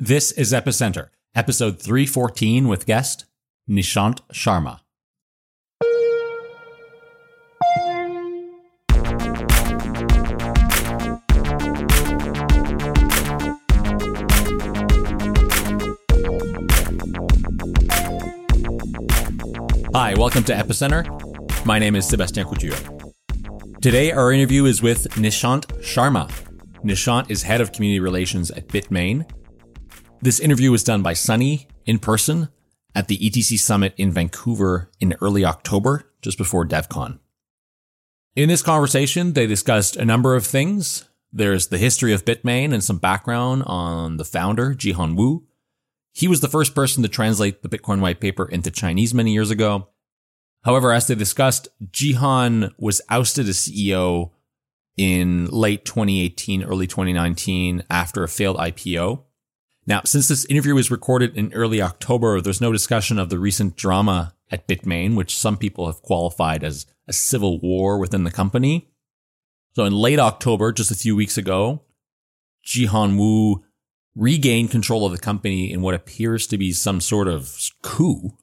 This is Epicenter, episode 314 with guest Nishant Sharma. Hi, welcome to Epicenter. My name is Sebastian Couture. Today, our interview is with Nishant Sharma. Nishant is head of community relations at Bitmain. This interview was done by Sunny in person at the ETC Summit in Vancouver in early October, just before DevCon. In this conversation, they discussed a number of things. There's the history of Bitmain and some background on the founder, Jihan Wu. He was the first person to translate the Bitcoin white paper into Chinese many years ago. However, as they discussed, Jihan was ousted as CEO in late 2018, early 2019 after a failed IPO. Now, since this interview was recorded in early October, there's no discussion of the recent drama at Bitmain, which some people have qualified as a civil war within the company. So in late October, just a few weeks ago, Jihan Wu regained control of the company in what appears to be some sort of coup.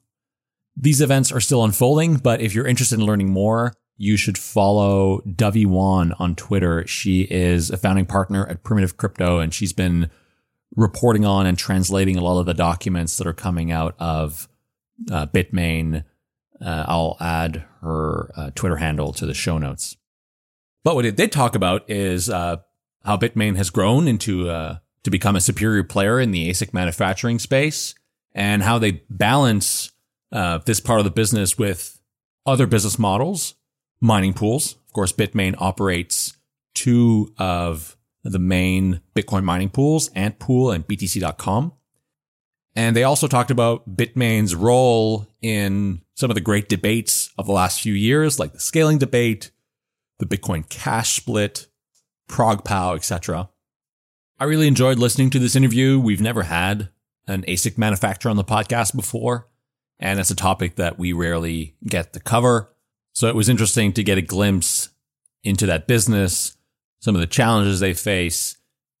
These events are still unfolding, but if you're interested in learning more, you should follow Dovey Wan on Twitter. She is a founding partner at Primitive Crypto, and she's been reporting on and translating a lot of the documents that are coming out of uh, Bitmain. Uh, I'll add her uh, Twitter handle to the show notes. But what it did talk about is uh, how Bitmain has grown into uh, to become a superior player in the ASIC manufacturing space and how they balance uh, this part of the business with other business models, mining pools. Of course, Bitmain operates two of the main Bitcoin mining pools, Antpool and BTC.com. And they also talked about Bitmain's role in some of the great debates of the last few years, like the scaling debate, the Bitcoin cash split, ProgPow, etc. I really enjoyed listening to this interview. We've never had an ASIC manufacturer on the podcast before, and it's a topic that we rarely get to cover. So it was interesting to get a glimpse into that business, some of the challenges they face,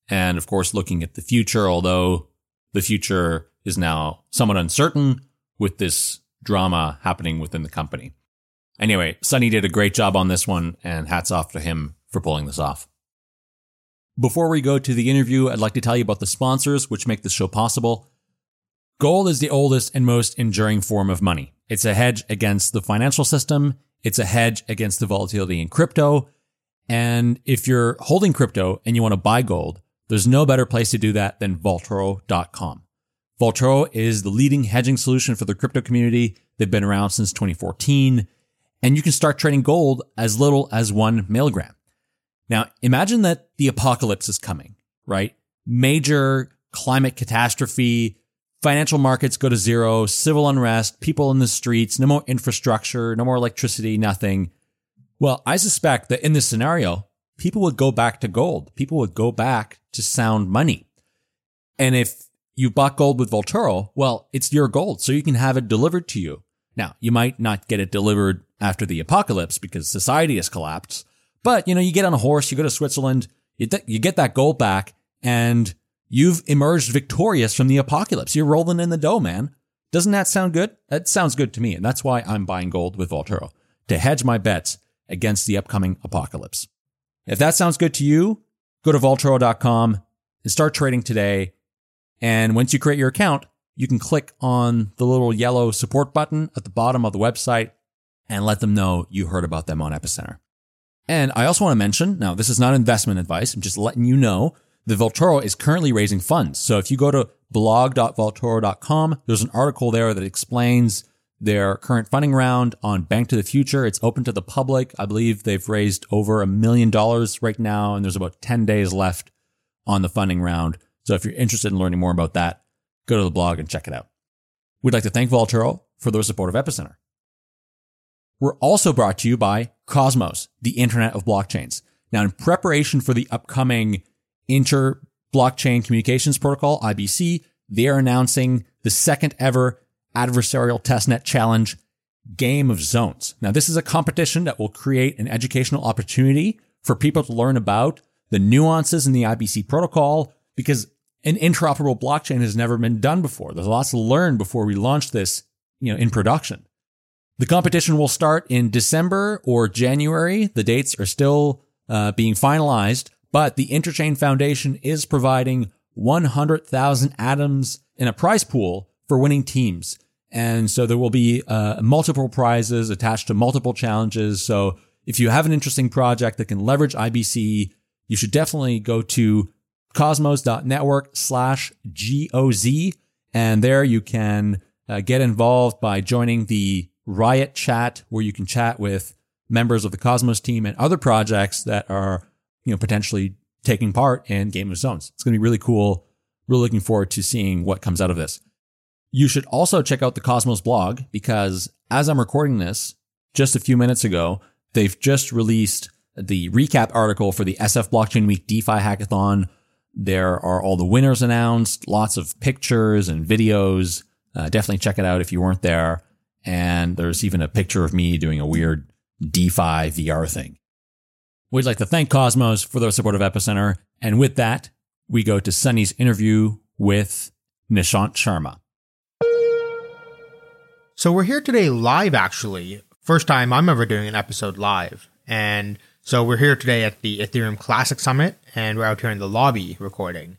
and of course, looking at the future, although the future is now somewhat uncertain with this drama happening within the company. Anyway, Sunny did a great job on this one, and hats off to him for pulling this off. Before we go to the interview, I'd like to tell you about the sponsors which make this show possible. Gold is the oldest and most enduring form of money. It's a hedge against the financial system. It's a hedge against the volatility in crypto. And if you're holding crypto and you want to buy gold, there's no better place to do that than Vaultoro.com. Vaultoro is the leading hedging solution for the crypto community. They've been around since 2014 and you can start trading gold as little as one milligram. Now, imagine that the apocalypse is coming, right? Major climate catastrophe, financial markets go to zero, civil unrest, people in the streets, no more infrastructure, no more electricity, nothing. Well, I suspect that in this scenario, people would go back to gold. People would go back to sound money. And if you bought gold with Vaultoro, well, it's your gold, so you can have it delivered to you. Now, you might not get it delivered after the apocalypse because society has collapsed, but you know, you get on a horse, you go to Switzerland, you, th- you get that gold back and you've emerged victorious from the apocalypse. You're rolling in the dough, man. Doesn't that sound good? That sounds good to me. And that's why I'm buying gold with Vaultoro to hedge my bets against the upcoming apocalypse. If that sounds good to you, go to Vaultoro.com and start trading today. And once you create your account, you can click on the little yellow support button at the bottom of the website and let them know you heard about them on Epicenter. And I also want to mention, now this is not investment advice. I'm just letting you know that Vaultoro is currently raising funds. So if you go to blog.vaultoro.com, there's an article there that explains their current funding round on Bank to the Future. It's open to the public. I believe they've raised over a million dollars right now, and there's about 10 days left on the funding round. So if you're interested in learning more about that, go to the blog and check it out. We'd like to thank Vaultoro for their support of Epicenter. We're also brought to you by Cosmos, the Internet of Blockchains. Now, in preparation for the upcoming Inter Blockchain Communications Protocol, IBC, they are announcing the second ever adversarial testnet challenge, Game of Zones. Now, this is a competition that will create an educational opportunity for people to learn about the nuances in the IBC protocol because an interoperable blockchain has never been done before. There's lots to learn before we launch this, you know, in production. The competition will start in December or January. The dates are still uh, being finalized, but the Interchain Foundation is providing 100,000 atoms in a prize pool for winning teams. And so there will be uh, multiple prizes attached to multiple challenges. So if you have an interesting project that can leverage IBC, you should definitely go to cosmos.network slash GOZ. And there you can uh, get involved by joining the Riot chat where you can chat with members of the Cosmos team and other projects that are, you know, potentially taking part in Game of Zones. It's going to be really cool. Really looking forward to seeing what comes out of this. You should also check out the Cosmos blog because as I'm recording this just a few minutes ago, they've just released the recap article for the SF Blockchain Week DeFi hackathon. There are all the winners announced, lots of pictures and videos. Uh, definitely check it out if you weren't there. And there's even a picture of me doing a weird DeFi VR thing. We'd like to thank Cosmos for their support of Epicenter. And with that, we go to Sunny's interview with Nishant Sharma. So we're here today live, actually. First time I'm ever doing an episode live. And so we're here today at the Ethereum Classic Summit, and we're out here in the lobby recording.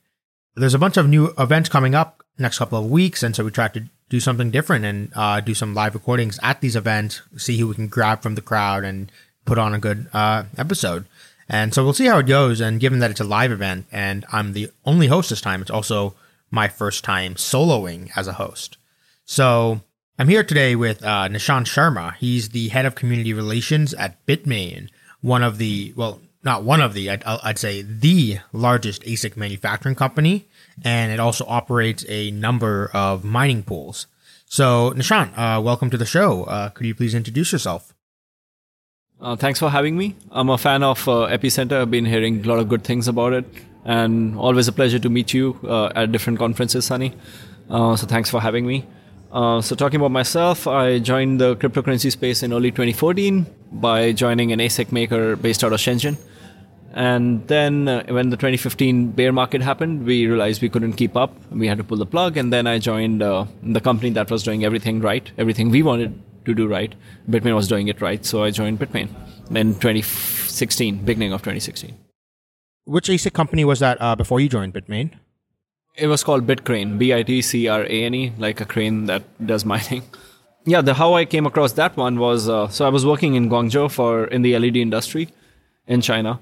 There's a bunch of new events coming up next couple of weeks, and so we tried to do something different and uh, do some live recordings at these events, see who we can grab from the crowd and put on a good uh, episode. And so we'll see how it goes. And given that it's a live event and I'm the only host this time, it's also my first time soloing as a host. So I'm here today with uh, Nishant Sharma. He's the head of community relations at Bitmain, one of the, well, not one of the, I'd, I'd say the largest ASIC manufacturing company and it also operates a number of mining pools. So, Nishant, uh, welcome to the show. Uh, could you please introduce yourself? Uh, thanks for having me. I'm a fan of uh, Epicenter. I've been hearing a lot of good things about it, and always a pleasure to meet you uh, at different conferences, Sunny. Uh, so, thanks for having me. So, talking about myself, I joined the cryptocurrency space in early 2014 by joining an ASIC maker based out of Shenzhen. And then uh, when the 2015 bear market happened, we realized we couldn't keep up. We had to pull the plug. And then I joined uh, the company that was doing everything right, everything we wanted to do right. Bitmain was doing it right. So I joined Bitmain in 2016, beginning of 2016. Which ASIC company was that uh, before you joined Bitmain? It was called Bitcrane, B I T C R A N E, like a crane that does mining. yeah, the how I came across that one was uh, so I was working in Guangzhou for in the LED industry in China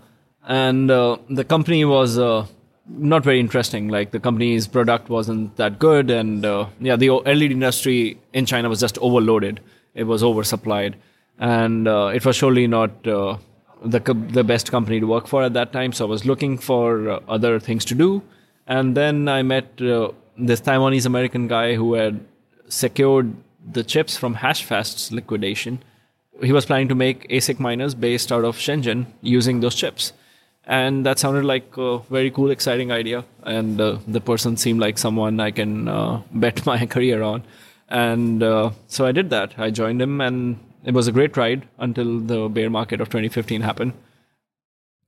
and uh, the company was uh, not very interesting. Like the company's product wasn't that good, and uh, yeah, the LED industry in China was just overloaded. It was oversupplied, and uh, it was surely not uh, the the best company to work for at that time. So I was looking for other things to do, and then I met this Taiwanese American guy who had secured the chips from Hashfast's liquidation. He was planning to make ASIC miners based out of Shenzhen using those chips. And that sounded like a very cool exciting idea. And uh, the person seemed like someone i can uh, bet my career on. And uh, so i did that. I joined him and it was a great ride until the bear market of 2015 happened.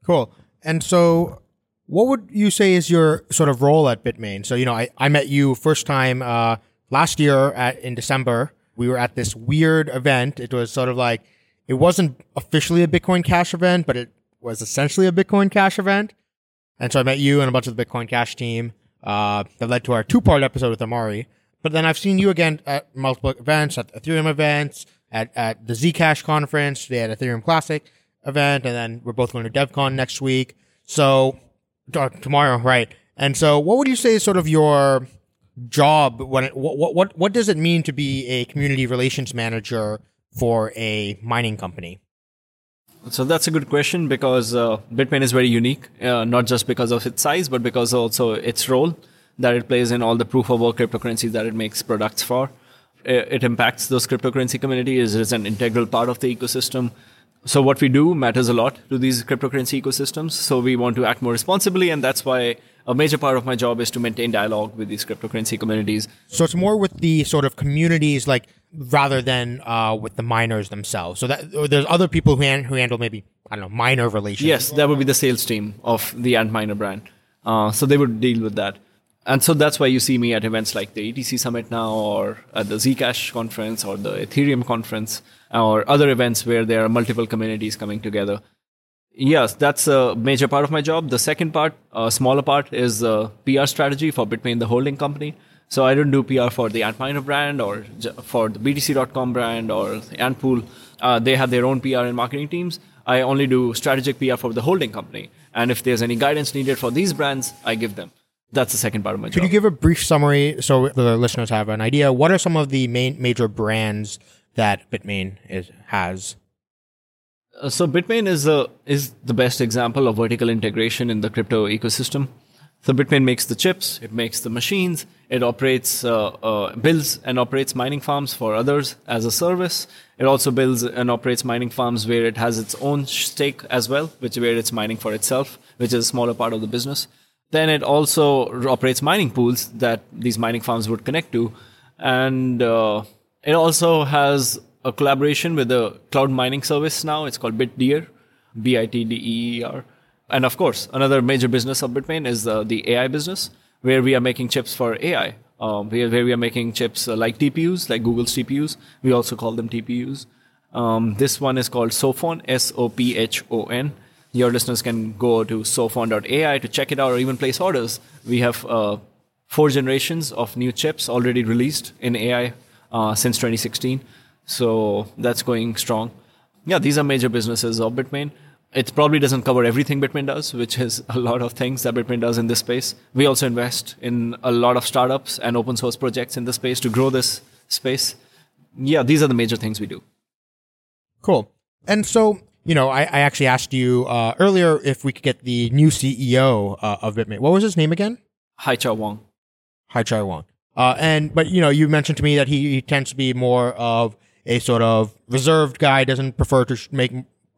Cool. And so what would you say is your sort of role at bitmain so you know i, I met you first time uh, last year at, in december we were at this weird event it was sort of like it wasn't officially a bitcoin cash event but it was essentially a Bitcoin Cash event. And so I met you and a bunch of the Bitcoin Cash team uh, that led to our two part episode with Amaury. But then I've seen you again at multiple events, at Ethereum events, at, at the Zcash conference, today at Ethereum Classic event, and then we're both going to DevCon next week. So, tomorrow, right. And so what would you say is sort of your job when it, what, what, what does it mean to be a community relations manager for a mining company? So that's a good question because uh, Bitmain is very unique, uh, not just because of its size, but because also its role that it plays in all the proof of work cryptocurrencies that it makes products for. It impacts those cryptocurrency communities. It is an integral part of the ecosystem. So what we do matters a lot to these cryptocurrency ecosystems. So we want to act more responsibly, and that's why a major part of my job is to maintain dialogue with these cryptocurrency communities. So it's more with the sort of communities like rather than uh, with the miners themselves. So that there's other people who, who handle maybe I don't know miner relations. Yes, that would be the sales team of the Antminer brand. Uh, so they would deal with that. And so that's why you see me at events like the ETC Summit now, or at the Zcash conference, or the Ethereum conference, or other events where there are multiple communities coming together. Yes, that's a major part of my job. The second part, a smaller part, is the PR strategy for Bitmain, the holding company. So I don't do PR for the Antminer brand or for the BTC.com brand or Antpool. Uh, they have their own PR and marketing teams. I only do strategic PR for the holding company. And if there's any guidance needed for these brands, I give them. That's the second part of my Could job. Could you give a brief summary so the listeners have an idea? What are some of the main major brands that Bitmain is, has? Uh, so Bitmain is a, is the best example of vertical integration in the crypto ecosystem. So Bitmain makes the chips, it makes the machines, it operates, uh, uh, builds and operates mining farms for others as a service. It also builds and operates mining farms where it has its own stake as well, which where it's mining for itself, which is a smaller part of the business. Then it also operates mining pools that these mining farms would connect to, and uh, it also has a collaboration with a cloud mining service now. It's called Bitdeer, B-I-T-D-E-E-R. And of course, another major business of Bitmain is uh, the AI business, where we are making chips for AI. Um, where, where we are making chips uh, like TPUs, like Google's TPUs. We also call them TPUs. Um, this one is called Sophon, S-O-P-H-O-N. Your listeners can go to sophon.ai to check it out or even place orders. We have uh, four generations of new chips already released in AI uh, since 2016. So that's going strong. Yeah, these are major businesses of Bitmain. It probably doesn't cover everything Bitmain does, which is a lot of things that Bitmain does in this space. We also invest in a lot of startups and open source projects in the space to grow this space. Yeah, these are the major things we do. Cool. And so, you know, I, I actually asked you uh, earlier if we could get the new CEO uh, of Bitmain. What was his name again? Haichao Wang. Hai Chai Wang. Uh, and but you know, you mentioned to me that he, he tends to be more of a sort of reserved guy, doesn't prefer to sh- make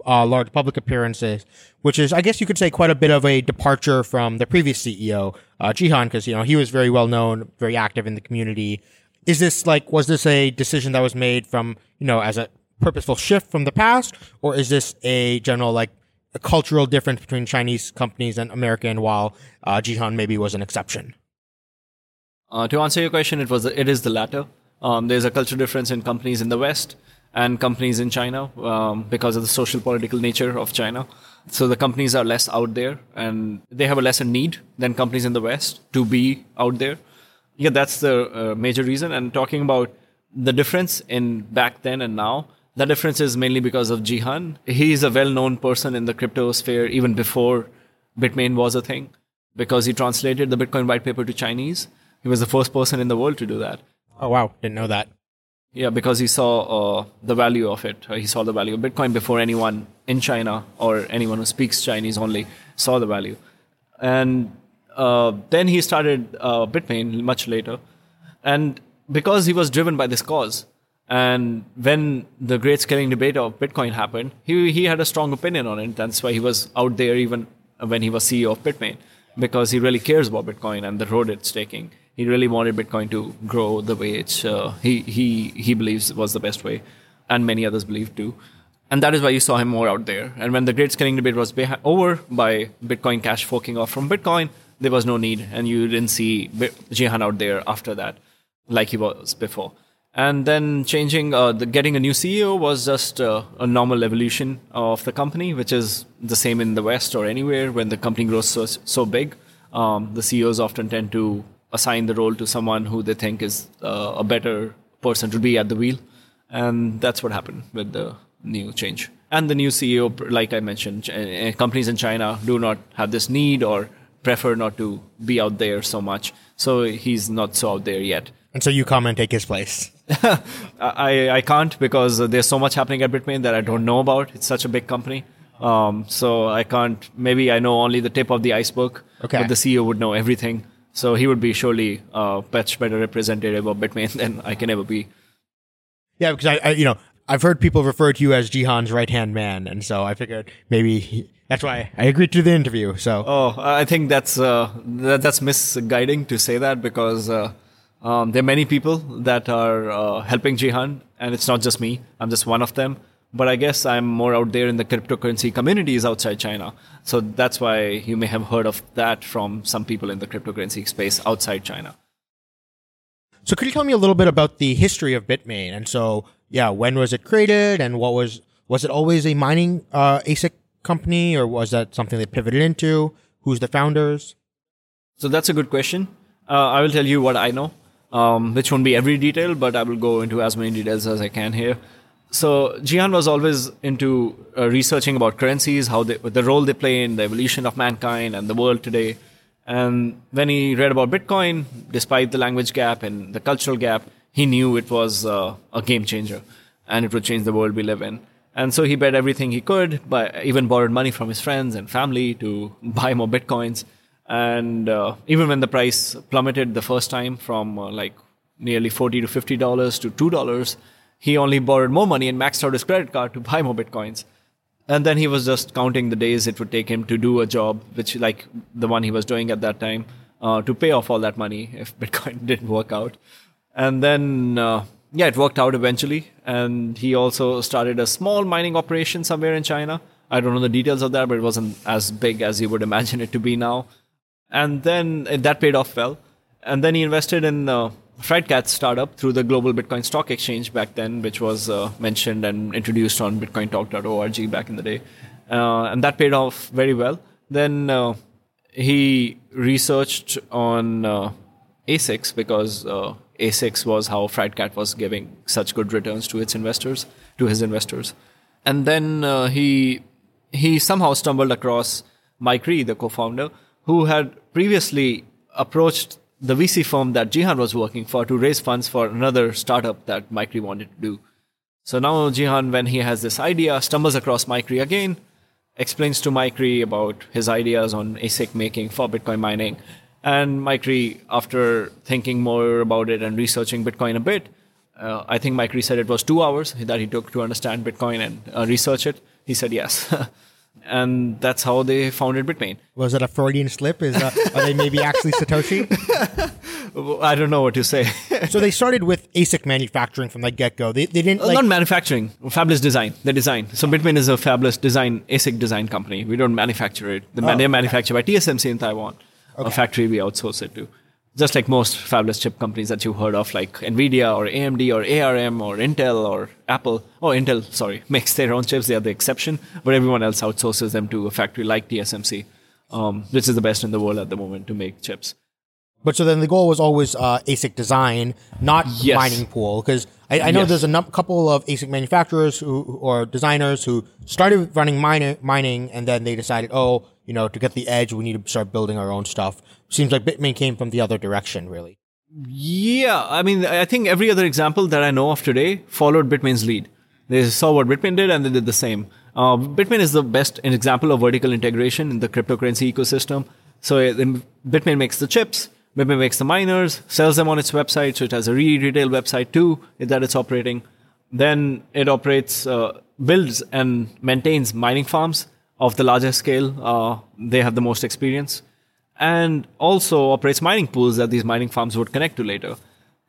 uh, large public appearances, which is, I guess, you could say, quite a bit of a departure from the previous CEO, uh, Jihan, because you know he was very well known, very active in the community. Is this like was this a decision that was made from you know as a purposeful shift from the past, or is this a general like a cultural difference between Chinese companies and American, while uh, Jihan maybe was an exception? Uh, to answer your question, it was it is the latter. Um, there's a cultural difference in companies in the West and companies in China um, because of the social political nature of China. So the companies are less out there, and they have a lesser need than companies in the West to be out there. Yeah, that's the uh, major reason. And talking about the difference in back then and now, the difference is mainly because of Jihan. He is a well-known person in the crypto sphere even before Bitmain was a thing, because he translated the Bitcoin white paper to Chinese. He was the first person in the world to do that. Oh wow, didn't know that. Yeah, because he saw uh, the value of it. He saw the value of Bitcoin before anyone in China or anyone who speaks Chinese only saw the value. And uh, then he started uh, Bitmain much later. And because he was driven by this cause, and when the great scaling debate of Bitcoin happened, he, he had a strong opinion on it. That's why he was out there even when he was CEO of Bitmain, because he really cares about Bitcoin and the road it's taking he really wanted Bitcoin to grow the way it's uh, he he he believes was the best way, and many others believe too. And that is why you saw him more out there. And when the great scaling debate was over by Bitcoin Cash forking off from Bitcoin, there was no need, and you didn't see Jihan out there after that, like he was before. And then changing, uh, the, getting a new CEO was just uh, a normal evolution of the company, which is the same in the West or anywhere. When the company grows so, so big, um, the CEOs often tend to assign the role to someone who they think is uh, a better person to be at the wheel. And that's what happened with the new change. And the new CEO, like I mentioned, ch- uh, companies in China do not have this need or prefer not to be out there so much. So he's not so out there yet. And so you come and take his place. I, I can't because there's so much happening at Bitmain that I don't know about. It's such a big company. Um, so I can't, maybe I know only the tip of the iceberg. Okay. But the CEO would know everything. So he would be surely a much better representative of Bitmain than I can ever be. Yeah, because I, I, you know, I've heard people refer to you as Jihan's right hand man, and so I figured maybe he, that's why I agreed to the interview. So Oh, I think that's uh, that, that's misguiding to say that because uh, um, there are many people that are uh, helping Jihan, and it's not just me. I'm just one of them. But I guess I'm more out there in the cryptocurrency communities outside China. So that's why you may have heard of that from some people in the cryptocurrency space outside China. So could you tell me a little bit about the history of Bitmain? And so, yeah, when was it created and what was, was it always a mining uh, ASIC company or was that something they pivoted into? Who's the founders? So that's a good question. Uh, I will tell you what I know, um, which won't be every detail, but I will go into as many details as I can here. So Jihan was always into uh, researching about currencies, how they, the role they play in the evolution of mankind and the world today. And when he read about Bitcoin, despite the language gap and the cultural gap, he knew it was uh, a game changer and it would change the world we live in. And so he bet everything he could, but even borrowed money from his friends and family to buy more bitcoins. And uh, even when the price plummeted the first time from uh, like nearly forty to fifty dollars to two dollars, he only borrowed more money and maxed out his credit card to buy more bitcoins. And then he was just counting the days it would take him to do a job, which like the one he was doing at that time, uh, to pay off all that money if Bitcoin didn't work out. And then, uh, yeah, it worked out eventually. And he also started a small mining operation somewhere in China. I don't know the details of that, but it wasn't as big as you would imagine it to be now. And then uh, that paid off well. And then he invested in uh, FriedCat's startup through the Global Bitcoin Stock Exchange back then, which was uh, mentioned and introduced on BitcoinTalk.org back in the day, uh, and that paid off very well. Then uh, he researched on uh, ASICs because uh, ASICs was how FriedCat was giving such good returns to its investors, to his investors, and then uh, he he somehow stumbled across Micree, the co-founder, who had previously approached the VC firm that Jihan was working for to raise funds for another startup that Micree wanted to do. So now Jihan, when he has this idea, stumbles across Micree again, explains to Micree about his ideas on ASIC making for Bitcoin mining. And Micree, after thinking more about it and researching Bitcoin a bit, uh, I think Micree said it was two hours that he took to understand Bitcoin and uh, research it. He said yes. and that's how they founded Bitmain. Was it a Freudian slip? Is uh, are they maybe actually Satoshi? I don't know what to say. so they started with ASIC manufacturing from the get go. They, they didn't like, not manufacturing, fabless design. The design. So Bitmain is a fabless design ASIC design company. We don't manufacture it. The, Oh, they're manufactured by TSMC in Taiwan, a factory we outsource it to. Just like most fabless chip companies that you've heard of, like Nvidia or AMD or ARM or Intel or Apple. Oh, Intel, sorry, makes their own chips. They are the exception, but everyone else outsources them to a factory like TSMC, um, which is the best in the world at the moment to make chips. But so then the goal was always uh, ASIC design, not Yes. mining pool. Because I, I know Yes. there's a num- couple of ASIC manufacturers who, or designers who started running mine- mining and then they decided, oh, you know, to get the edge, we need to start building our own stuff. Seems like Bitmain came from the other direction, really. Yeah, I mean, I think every other example that I know of today followed Bitmain's lead. They saw what Bitmain did and they did the same. Uh, Bitmain is the best example of vertical integration in the cryptocurrency ecosystem. So uh, Bitmain makes the chips, Bitmain makes the miners, sells them on its website, so it has a re- retail website too that it's operating. Then it operates, uh, builds and maintains mining farms of the larger scale. Uh, they have the most experience and also operates mining pools that these mining farms would connect to later.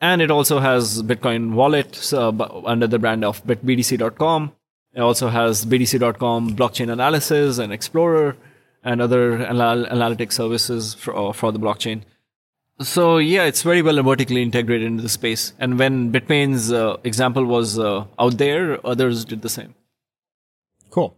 And it also has Bitcoin wallets uh, under the brand of bitbdc.com. It also has BTC.com blockchain analysis and explorer and other anal- analytic services for, uh, for the blockchain. So yeah, it's very well vertically integrated into the space. And when Bitmain's uh, example was uh, out there, others did the same. Cool.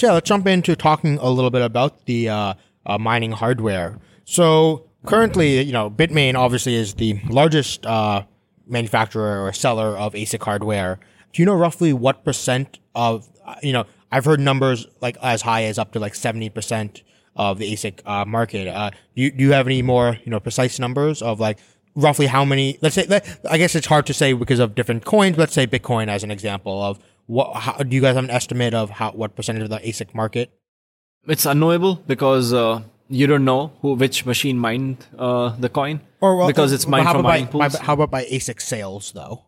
So yeah, let's jump into talking a little bit about the uh, uh, mining hardware. So currently, you know, Bitmain obviously is the largest uh, manufacturer or seller of ASIC hardware. Do you know roughly what percent of, uh, you know, I've heard numbers like as high as up to like 70% of the ASIC uh, market. Uh, do, you, do you have any more, you know, precise numbers of like roughly how many, let's say, let, I guess it's hard to say because of different coins. Let's say Bitcoin as an example of what, how, do you guys have an estimate of how, what percentage of the ASIC market? It's unknowable because uh, you don't know who which machine mined uh, the coin well, because it's mined how from about mining by, pools. by- how about by ASIC sales though?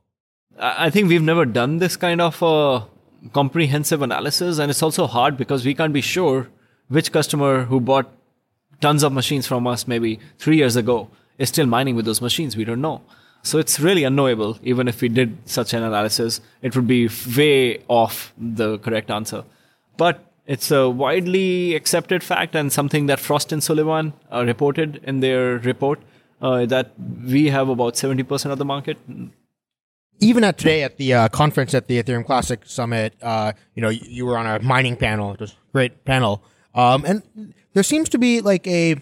I I think we've never done this kind of uh, comprehensive analysis, and it's also hard because we can't be sure which customer who bought tons of machines from us maybe three years ago is still mining with those machines. We don't know. So it's really unknowable. Even if we did such an analysis, it would be way off the correct answer. But it's a widely accepted fact and something that Frost and Sullivan uh, reported in their report uh, that we have about 70% of the market. Even at today at the uh, conference at the Ethereum Classic Summit, uh, you know, you, were on a mining panel. It was a great panel. Um, and there seems to be like a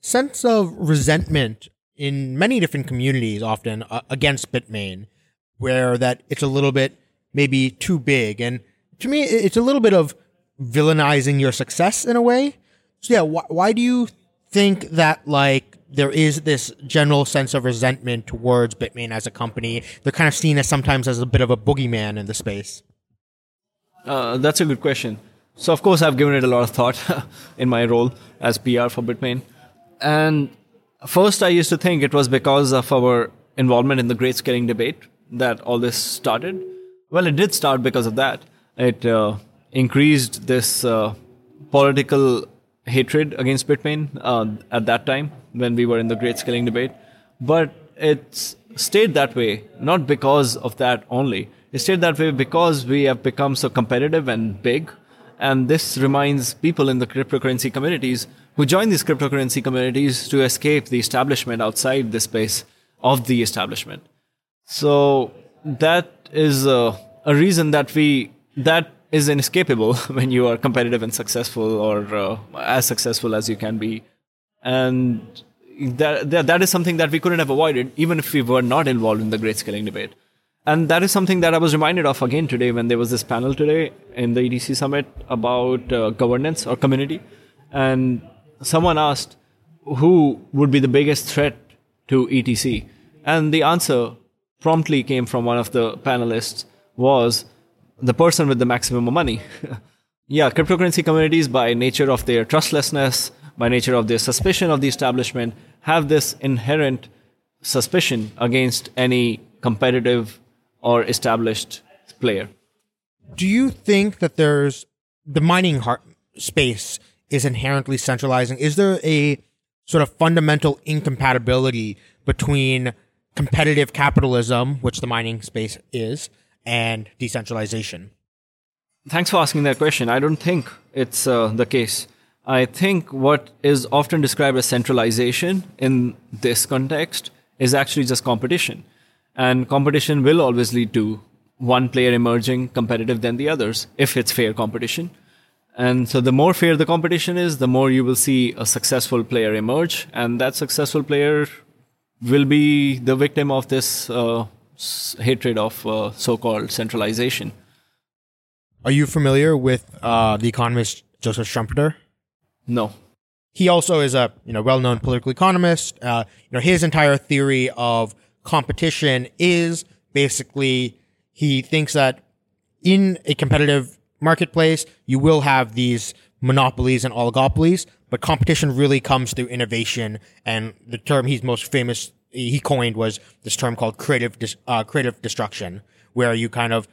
sense of resentment in many different communities often uh, against Bitmain, where that it's a little bit maybe too big. And to me, it's a little bit of villainizing your success in a way. So yeah, wh- why do you think that like there is this general sense of resentment towards Bitmain as a company? They're kind of seen as sometimes as a bit of a boogeyman in the space. Uh, that's a good question. So of course I've given it a lot of thought in my role as PR for Bitmain, and first I used to think it was because of our involvement in the great scaling debate that all this started. Well, it did start because of that. It uh, increased this uh, political hatred against Bitmain uh, at that time when we were in the great scaling debate. But it stayed that way, not because of that only. It stayed that way because we have become so competitive and big. And this reminds people in the cryptocurrency communities who join these cryptocurrency communities to escape the establishment outside the space of the establishment. So that is a, a reason that we, that is inescapable when you are competitive and successful or uh, as successful as you can be. And that, that, that is something that we couldn't have avoided even if we were not involved in the great scaling debate. And that is something that I was reminded of again today when there was this panel today in the ETC summit about uh, governance or community. And someone asked who would be the biggest threat to ETC. And the answer promptly came from one of the panelists was the person with the maximum money. yeah, cryptocurrency communities, by nature of their trustlessness, by nature of their suspicion of the establishment, have this inherent suspicion against any competitive or established player. Do you think that there's the mining space is inherently centralizing? Is there a sort of fundamental incompatibility between competitive capitalism, which the mining space is, and decentralization? Thanks for asking that question. I don't think it's uh, the case. I think what is often described as centralization in this context is actually just competition. And competition will always lead to one player emerging competitive than the others if it's fair competition. And so the more fair the competition is, the more you will see a successful player emerge. And that successful player will be the victim of this uh, hatred of uh, so-called centralization. Are you familiar with uh, the economist Joseph Schumpeter? No. He also is a you know well-known political economist. Uh, you know his entire theory of competition is basically he thinks that in a competitive marketplace you will have these monopolies and oligopolies, but competition really comes through innovation. And the term he's most famous he coined was this term called creative uh, creative destruction, where you kind of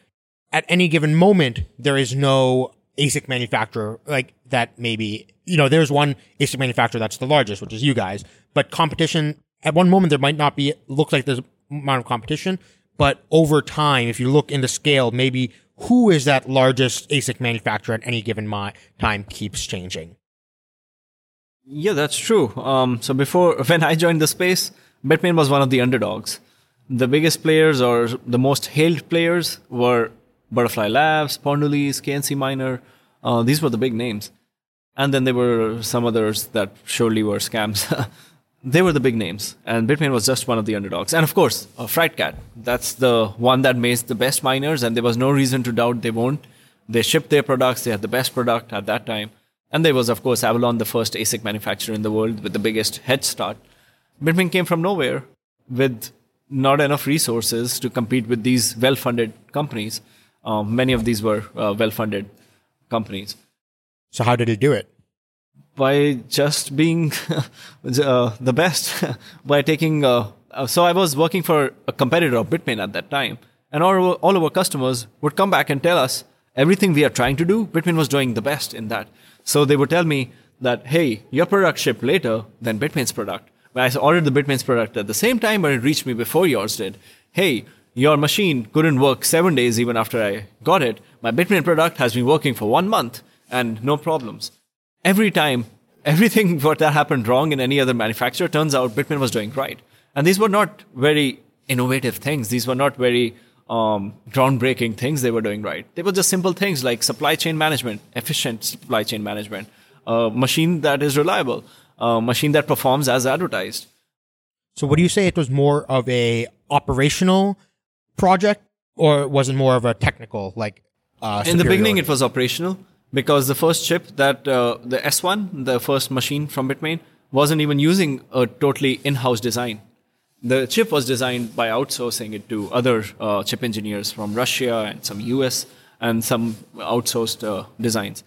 at any given moment there is no ASIC manufacturer like that. Maybe you know there's one ASIC manufacturer that's the largest, which is you guys, but competition at one moment there might not be looks like there's amount of competition, but over time, if you look in the scale, maybe who is that largest ASIC manufacturer at any given time keeps changing. Yeah, that's true. Um, so before when I joined the space Bitmain was one of the underdogs. The biggest players or the most hailed players were Butterfly Labs, Spondoolies, KNC Miner. Uh, these were the big names. And then there were some others that surely were scams. they were the big names. And Bitmain was just one of the underdogs. And of course, uh, FriedCat. That's the one that made the best miners, and there was no reason to doubt they won't. They shipped their products, they had the best product at that time. And there was, of course, Avalon, the first ASIC manufacturer in the world with the biggest head start. Bitmain came from nowhere with not enough resources to compete with these well funded companies. Um, many of these were uh, well funded companies. So, how did it do it? By just being uh, the best, by taking. Uh, uh, so, I was working for a competitor of Bitmain at that time, and all, all of our customers would come back and tell us everything we are trying to do, Bitmain was doing the best in that. So, they would tell me that, hey, your product shipped later than Bitmain's product But I ordered the Bitmain's product at the same time, but it reached me before yours did. Hey, your machine couldn't work seven days even after I got it. My Bitmain product has been working for one month and no problems. Every time, everything what that happened wrong in any other manufacturer turns out Bitmain was doing right. And these were not very innovative things. These were not very um, groundbreaking things they were doing right. They were just simple things like supply chain management, efficient supply chain management, a machine that is reliable, a machine that performs as advertised. So, would you say it was more of a operational project, or was it more of a technical, like? Uh, In the beginning, it was operational because the first chip that uh, the S1, the first machine from Bitmain, wasn't even using a totally in-house design. The chip was designed by outsourcing it to other uh, chip engineers from Russia and some US and some outsourced uh, designs.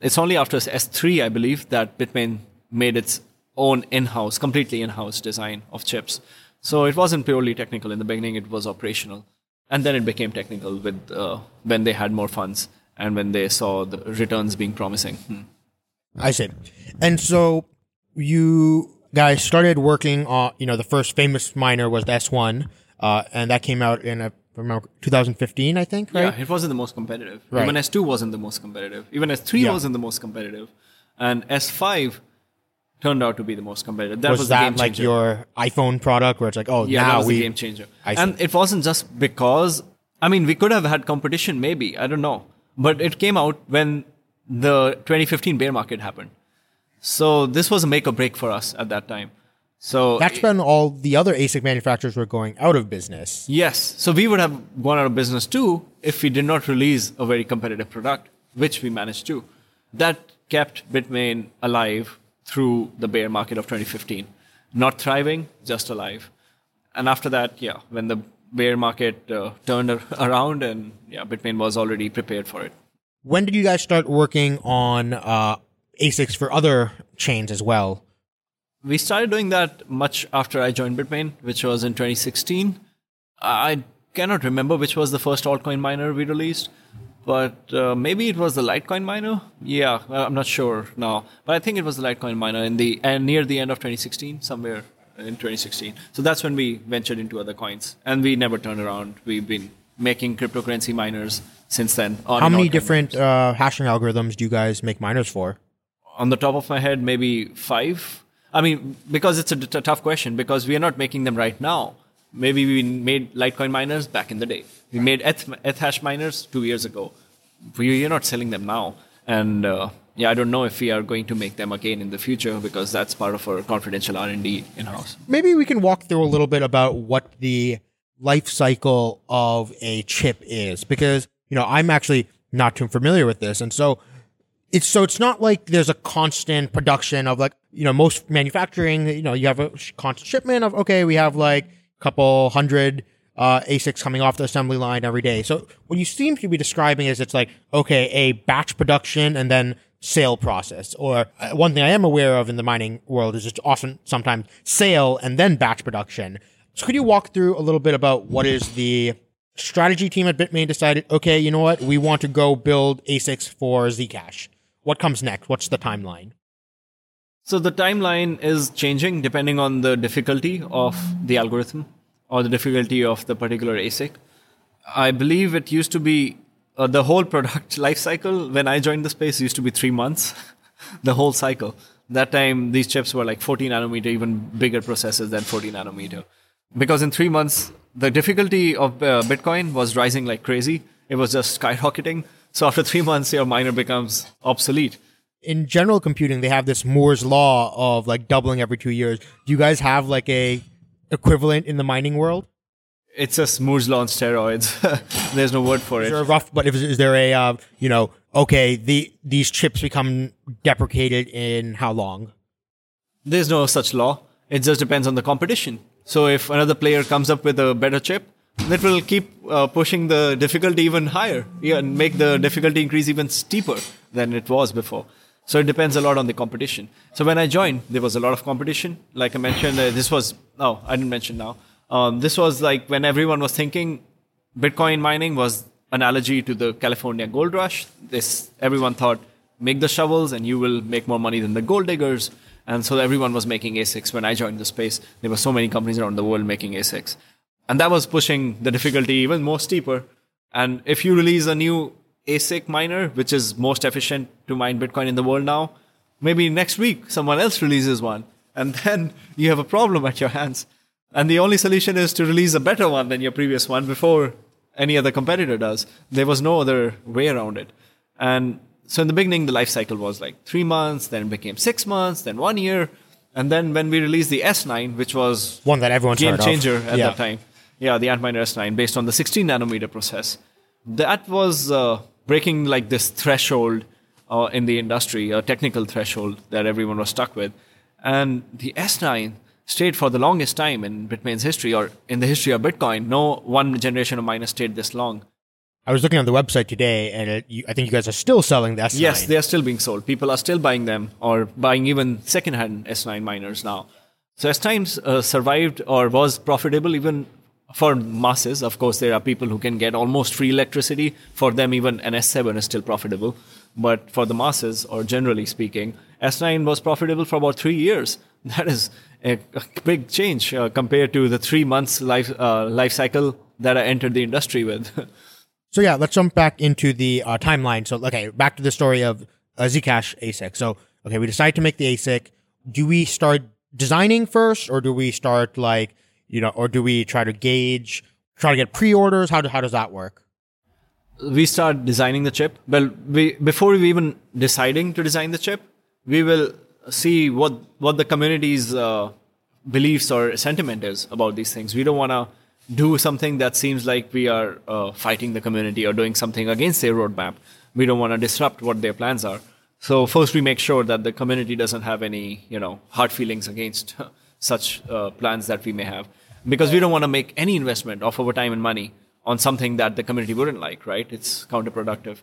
It's only after S3, I believe, that Bitmain made its own in-house, completely in-house design of chips. So it wasn't purely technical in the beginning; it was operational, and then it became technical with uh, when they had more funds and when they saw the returns being promising. Hmm. I see. And so you guys started working on, you know, the first famous miner was the S1, uh, and that came out in, a, I remember, 2015, I think, right? Yeah, it wasn't the most competitive. Right. Even S2 wasn't the most competitive. Even S3 Yeah. wasn't the most competitive, and S5 turned out to be the most competitive. That was, was, the game that like changer. your iPhone product where it's like, oh, Yeah, that now was we, the game changer. I and see. it wasn't just because I mean we could have had competition maybe, I don't know. But it came out when the 2015 bear market happened. So this was a make or break for us at that time. So that's when all the other ASIC manufacturers were going out of business. Yes. So we would have gone out of business too if we did not release a very competitive product, which we managed to. That kept Bitmain alive through the bear market of 2015. Not thriving, just alive. And after that, yeah, when the bear market uh, turned ar- around and yeah, Bitmain was already prepared for it. When did you guys start working on uh, ASICs for other chains as well? We started doing that much after I joined Bitmain, which was in 2016. I cannot remember which was the first altcoin miner we released, but uh, maybe it was the Litecoin miner. Yeah, uh, I'm not sure now, but I think it was the Litecoin miner in the and near the end of 2016, somewhere in 2016. So that's when we ventured into other coins, and we never turned around. We've been making cryptocurrency miners since then. How many different uh, hashing algorithms do you guys make miners for? on the top of my head, maybe five. I mean, because it's a t- tough question, because we are not making them right now. Maybe we made Litecoin miners back in the day. We made Ethash miners two years ago. We are not selling them now. And uh, yeah, I don't know if we are going to make them again in the future because that's part of our confidential R&D in-house. Maybe we can walk through a little bit about what the life cycle of a chip is because, you know, I'm actually not too familiar with this. And so it's so it's not like there's a constant production of like, you know, most manufacturing, you know, you have a constant shipment of, okay, we have like a couple hundred uh, ASICs coming off the assembly line every day. So what you seem to be describing is it's like, okay, a batch production and then sale process. Or uh, one thing I am aware of in the mining world is it's often sometimes sale and then batch production. So could you walk through a little bit about what is the strategy team at Bitmain decided, okay, you know what? We want to go build ASICs for Zcash. What comes next? What's the timeline? So the timeline is changing depending on the difficulty of the algorithm or the difficulty of the particular ASIC. I believe it used to be uh, the whole product life cycle when I joined the space used to be three months, the whole cycle. That time these chips were like 40 nanometer, even bigger processors than 40 nanometer. Because in three months the difficulty of uh, Bitcoin was rising like crazy. It was just skyrocketing. So after three months, your miner becomes obsolete. In general computing, they have this Moore's law of like doubling every two years. Do you guys have like a equivalent in the mining world? It's a Moore's law on steroids. There's no word for Is there it. a rough, but if, is there a, uh, you know, okay, the, these chips become deprecated in how long? There's no such law. It just depends on the competition. So if another player comes up with a better chip, that will keep uh, pushing the difficulty even higher yeah, and make the difficulty increase even steeper than it was before. So it depends a lot on the competition. So when I joined, there was a lot of competition. Like I mentioned, uh, this was, oh, I didn't mention now. Um, this was like when everyone was thinking Bitcoin mining was analogy to the California gold rush. This everyone thought make the shovels and you will make more money than the gold diggers. And so everyone was making ASICs. When I joined the space, there were so many companies around the world making ASICs. And that was pushing the difficulty even more steeper. And if you release a new ASIC miner, which is most efficient to mine Bitcoin in the world now, maybe next week someone else releases one. And then you have a problem at your hands. And the only solution is to release a better one than your previous one before any other competitor does. There was no other way around it. And so in the beginning, the life cycle was like three months, then it became six months, then one year. And then when we released the S9, which was one that everyone game changer at Yeah. that time, yeah, the Antminer S9 based on the 16 nanometer process, that was uh, breaking like this threshold uh, in the industry, a technical threshold that everyone was stuck with. And the S9 stayed for the longest time in Bitmain's history or in the history of Bitcoin. No one generation of miners stayed this long. I was looking on the website today, and it, you, I think you guys are still selling the S9. Yes, they are still being sold. People are still buying them or buying even second-hand S9 miners now. So S9 uh, survived or was profitable even for masses. Of course, there are people who can get almost free electricity. For them, even an S7 is still profitable. But for the masses, or generally speaking, S9 was profitable for about three years. That is a, big change uh, compared to the three months life uh, life cycle that I entered the industry with. So yeah, let's jump back into the uh, timeline. So okay, back to the story of uh, Zcash ASIC. So okay, we decide to make the ASIC. Do we start designing first, or do we start like you know, or do we try to gauge, try to get pre-orders? How do, how does that work? we start designing the chip. Well, we before we even deciding to design the chip, we will see what what the community's uh, beliefs or sentiment is about these things. We don't want to do something that seems like we are uh, fighting the community or doing something against their roadmap. We don't want to disrupt what their plans are. So first, we make sure that the community doesn't have any, you know, hard feelings against such uh, plans that we may have, because we don't want to make any investment of our time and money on something that the community wouldn't like. Right? It's counterproductive.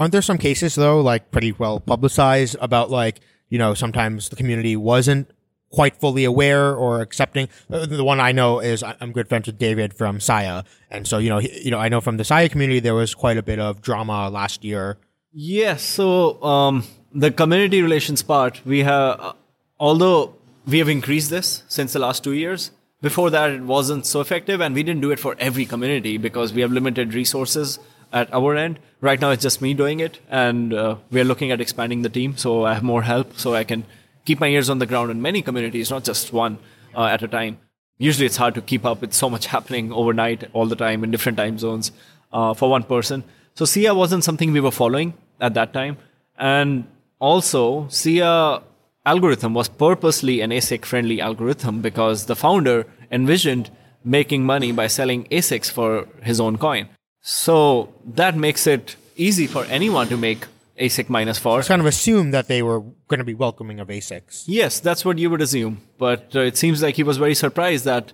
Aren't there some cases though, like pretty well publicized about like you know sometimes the community wasn't quite fully aware or accepting. Uh, The one I know is I'm good friends with David from Sia, and so you know he, you know I know from the Sia community there was quite a bit of drama last year. Yes. So um, the community relations part, we have, uh, although we have increased this since the last two years. Before that, it wasn't so effective, and we didn't do it for every community because we have limited resources at our end. Right now, it's just me doing it, and uh, we are looking at expanding the team, so I have more help, so I can keep my ears on the ground in many communities, not just one uh, at a time. Usually, it's hard to keep up with so much happening overnight, all the time in different time zones uh, for one person. So SIA wasn't something we were following at that time. And also, SIA algorithm was purposely an ASIC friendly algorithm because the founder envisioned making money by selling ASICs for his own coin. So that makes it easy for anyone to make ASIC miners for. Kind of assumed that they were going to be welcoming of ASICs. Yes, that's what you would assume. But uh, it seems like he was very surprised that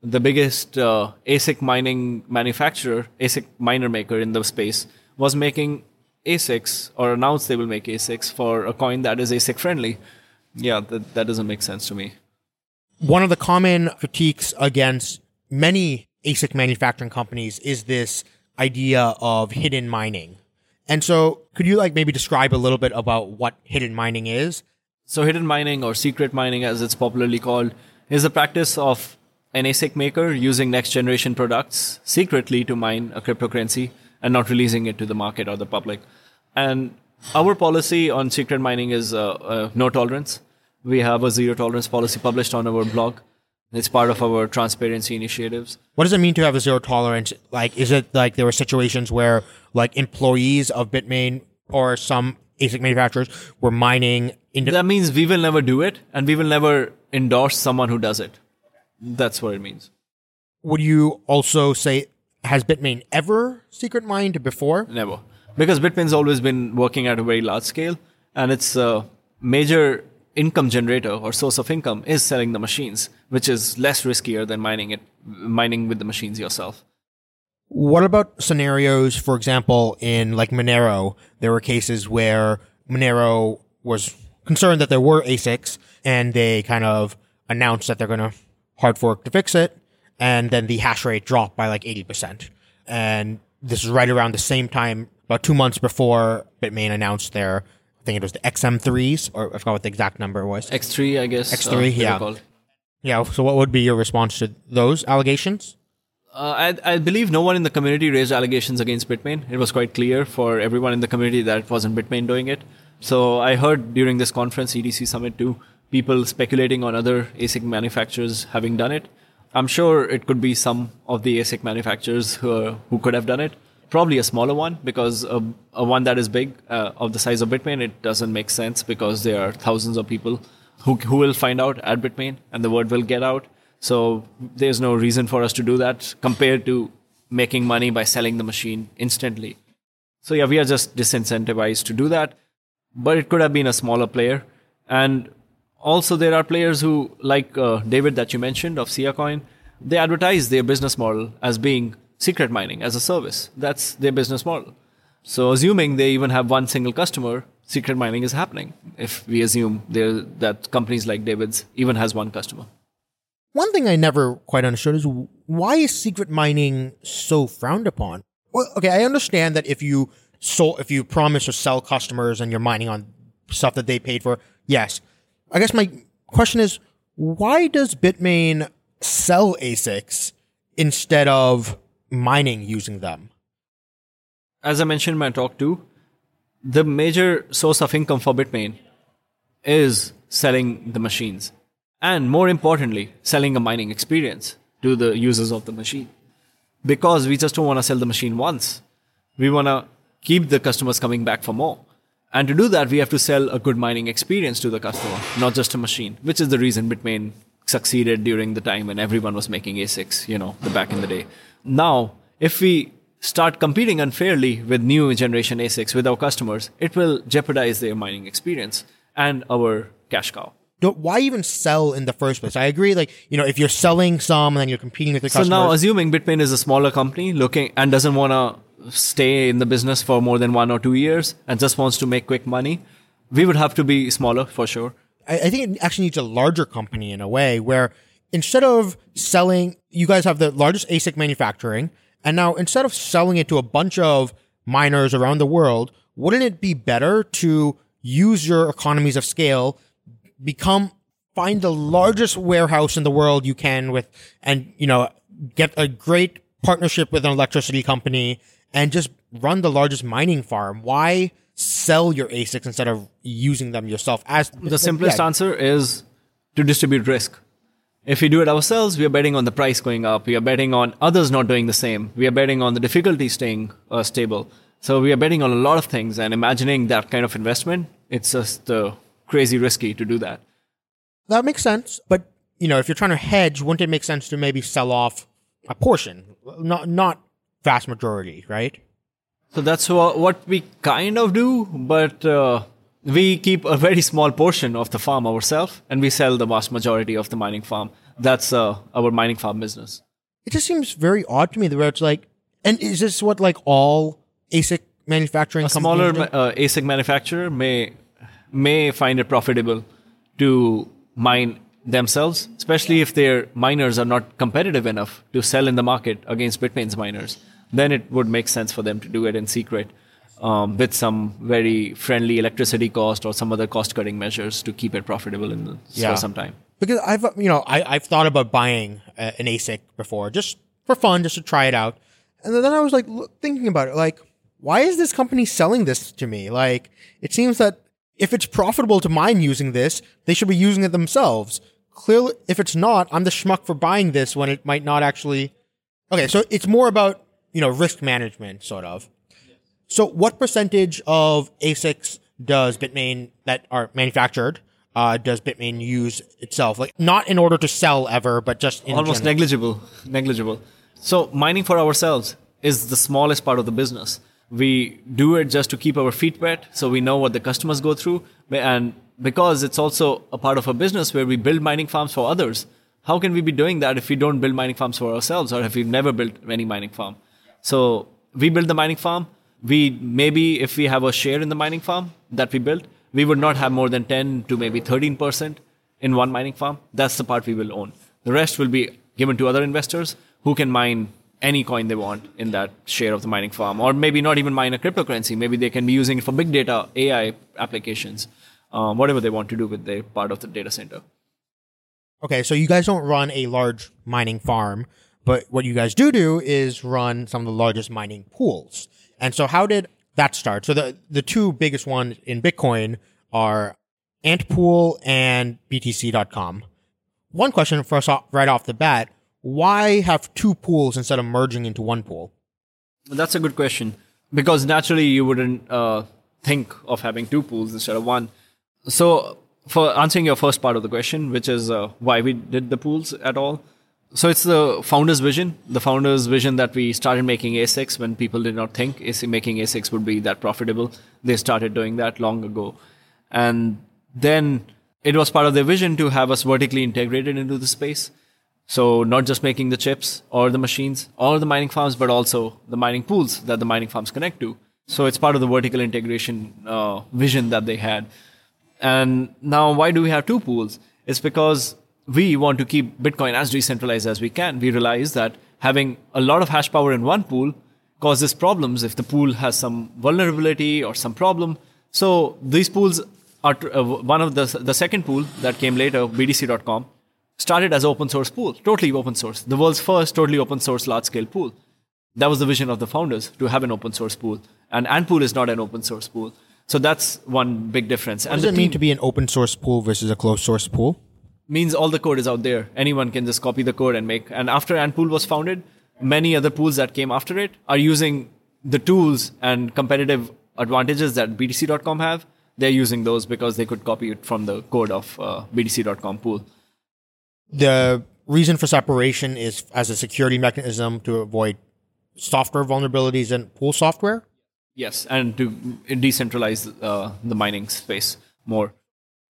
the biggest uh, ASIC mining manufacturer, ASIC miner maker in the space, was making ASICs or announced they will make ASICs for a coin that is ASIC friendly. Yeah, that, that doesn't make sense to me. One of the common critiques against many ASIC manufacturing companies is this idea of hidden mining. And so could you like maybe describe a little bit about what hidden mining is? So, hidden mining or secret mining, as it's popularly called, is the practice of an ASIC maker using next generation products secretly to mine a cryptocurrency and not releasing it to the market or the public. And our policy on secret mining is uh, uh, no tolerance. We have a zero tolerance policy published on our blog. It's part of our transparency initiatives. What does it mean to have a zero tolerance? Like, is it like there were situations where like employees of Bitmain or some ASIC manufacturers were mining into That means we will never do it and we will never endorse someone who does it. That's what it means. would you also say has Bitmain ever secret mined before? Never. Because Bitmain's always been working at a very large scale, and its a major income generator or source of income is selling the machines, which is less riskier than mining it, mining with the machines yourself. What about scenarios, for example, in like Monero, there were cases where Monero was concerned that there were ASICs and they kind of announced that they're going to hard fork to fix it. And then the hash rate dropped by like 80%. And this is right around the same time, about two months before Bitmain announced their I think it was the XM3s, or I forgot what the exact number was. X3, I guess. X3, uh, yeah. Yeah. So, what would be your response to those allegations? Uh, I, I believe no one in the community raised allegations against Bitmain. It was quite clear for everyone in the community that it wasn't Bitmain doing it. So I heard during this conference, ETC Summit 2, people speculating on other ASIC manufacturers having done it. I'm sure it could be some of the ASIC manufacturers who, who could have done it. Probably a smaller one because a, a one that is big, uh, of the size of Bitmain, it doesn't make sense because there are thousands of people who, who will find out at Bitmain and the word will get out. So there's no reason for us to do that compared to making money by selling the machine instantly. So yeah, we are just disincentivized to do that. But it could have been a smaller player. And also there are players who, like uh, David that you mentioned of SiaCoin, they advertise their business model as being secret mining as a service. That's their business model. So assuming they even have one single customer, secret mining is happening. If we assume that companies like David's even has one customer. One thing I never quite understood is why is secret mining so frowned upon? Well, okay, I understand that if you sold, if you promise to sell customers and you're mining on stuff that they paid for, yes. I guess my question is, why does Bitmain sell ASICs instead of mining using them? As I mentioned in my talk too, the major source of income for Bitmain is selling the machines. And more importantly, selling a mining experience to the users of the machine. Because we just don't want to sell the machine once. We want to keep the customers coming back for more. And to do that, we have to sell a good mining experience to the customer, not just a machine, which is the reason Bitmain succeeded during the time when everyone was making ASICs, you know, the back in the day. Now, if we start competing unfairly with new generation ASICs with our customers, it will jeopardize their mining experience and our cash cow. Don't, why even sell in the first place? I agree. Like, you know, if you're selling some and then you're competing with the So customers. So now, assuming Bitmain is a smaller company looking and doesn't want to stay in the business for more than one or two years and just wants to make quick money, we would have to be smaller for sure. I, I think it actually needs a larger company in a way where instead of selling, you guys have the largest ASIC manufacturing, and now instead of selling it to a bunch of miners around the world, wouldn't it be better to use your economies of scale, become find the largest warehouse in the world you can with, and you know, get a great partnership with an electricity company and just run the largest mining farm? Why? Sell your ASICs instead of using them yourself. As The simplest yeah, answer is to distribute risk. If we do it ourselves, we are betting on the price going up. We are betting on others not doing the same. We are betting on the difficulty staying uh, stable. So we are betting on a lot of things and imagining that kind of investment, it's just uh, crazy risky to do that. That makes sense. But, you know, if you're trying to hedge, wouldn't it make sense to maybe sell off a portion? Not, not vast majority, right? So that's wha- what we kind of do, but uh, we keep a very small portion of the farm ourselves and we sell the vast majority of the mining farm. That's uh, our mining farm business. It just seems very odd to me where it's like, and is this what like all ASIC manufacturing A smaller ma- uh, ASIC manufacturer may may find it profitable to mine themselves, especially if their miners are not competitive enough to sell in the market against Bitmain's miners. Then it would make sense for them to do it in secret um, with some very friendly electricity cost or some other cost cutting measures to keep it profitable in the, Yeah. for some time. because I've you know I I've thought about buying a, an ASIC before just for fun, just to try it out, and then I was like look, thinking about it, like why is this company selling this to me? Like it seems that if it's profitable to mine using this, they should be using it themselves. Clearly, if it's not, I'm the schmuck for buying this when it might not actually. Okay, so it's more about you know risk management, sort of. So, what percentage of ASICs does Bitmain that are manufactured uh, does Bitmain use itself? Like, not in order to sell ever, but just in almost general. negligible negligible so mining for ourselves is the smallest part of the business we do it just to keep our feet wet so we know what the customers go through and because it's also a part of a business where we build mining farms for others how can we be doing that if we don't build mining farms for ourselves or if we've never built any mining farm so we build the mining farm we maybe if we have a share in the mining farm that we built we would not have more than 10 to maybe 13% in one mining farm that's the part we will own the rest will be given to other investors who can mine any coin they want in that share of the mining farm, or maybe not even mine a cryptocurrency. Maybe they can be using it for big data, AI applications, um, whatever they want to do with their part of the data center. Okay, so you guys don't run a large mining farm, but what you guys do do is run some of the largest mining pools. And so how did that start? So the the two biggest ones in Bitcoin are Antpool and BTC.com. One question for us right off the bat, why have two pools instead of merging into one pool? That's a good question because naturally you wouldn't uh, think of having two pools instead of one. So, for answering your first part of the question, which is uh, why we did the pools at all, so it's the founder's vision. The founder's vision that we started making ASICs when people did not think making ASICs would be that profitable. They started doing that long ago, and then it was part of their vision to have us vertically integrated into the space. So not just making the chips or the machines or the mining farms, but also the mining pools that the mining farms connect to. So it's part of the vertical integration uh, vision that they had. And now, why do we have two pools? It's because we want to keep Bitcoin as decentralized as we can. We realize that having a lot of hash power in one pool causes problems if the pool has some vulnerability or some problem. So these pools are uh, one of the the second pool that came later, BTC.com, started as open source pool, totally open source, the world's first totally open source large scale pool. That was the vision of the founders to have an open source pool, and Antpool is not an open source pool. So that's one big difference. What and does it mean to be an open source pool versus a closed source pool? Means all the code is out there. Anyone can just copy the code and make. And after Antpool was founded, many other pools that came after it are using the tools and competitive advantages that BTC.com have. They're using those because they could copy it from the code of uh, BTC.com pool. The reason for separation is as a security mechanism to avoid software vulnerabilities in pool software. Yes, and to decentralize uh, the mining space more.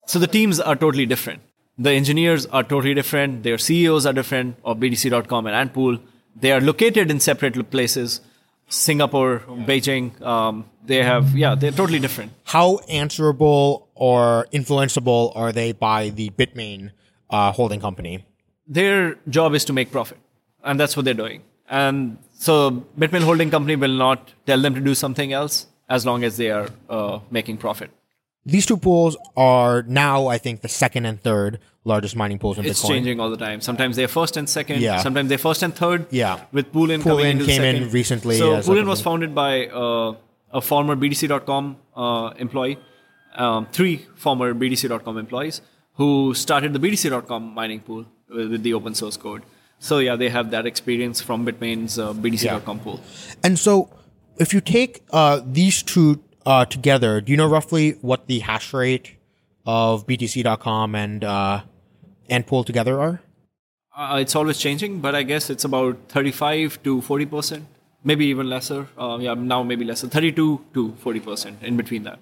So the teams are totally different. The engineers are totally different. Their CEOs are different of BTC.com and Antpool. They are located in separate places. Singapore, Beijing. Um, they have, yeah, they're totally different. How answerable or influenceable are they by the Bitmain uh, holding company? Their job is to make profit, and that's what they're doing. And so Bitmain Holding Company will not tell them to do something else as long as they are uh, making profit. These two pools are now, I think, the second and third largest mining pools in It's Bitcoin. changing all the time. Sometimes they're first and second. Yeah. Sometimes they're first and third. Yeah. With Poolin Poolin coming came in recently So like Poolin was founded by uh, a former BTC.com uh, employee, um, three former BTC.com employees who started the BTC.com mining pool with, with the open source code. So yeah, they have that experience from Bitmain's uh, BTC.com pool. And so, if you take uh, these two uh, together, do you know roughly what the hash rate of BTC.com and uh, Antpool together are? Uh, it's always changing, but I guess it's about 35 to 40 percent, maybe even lesser. Uh, yeah, now maybe lesser, 32 to 40 percent in between that.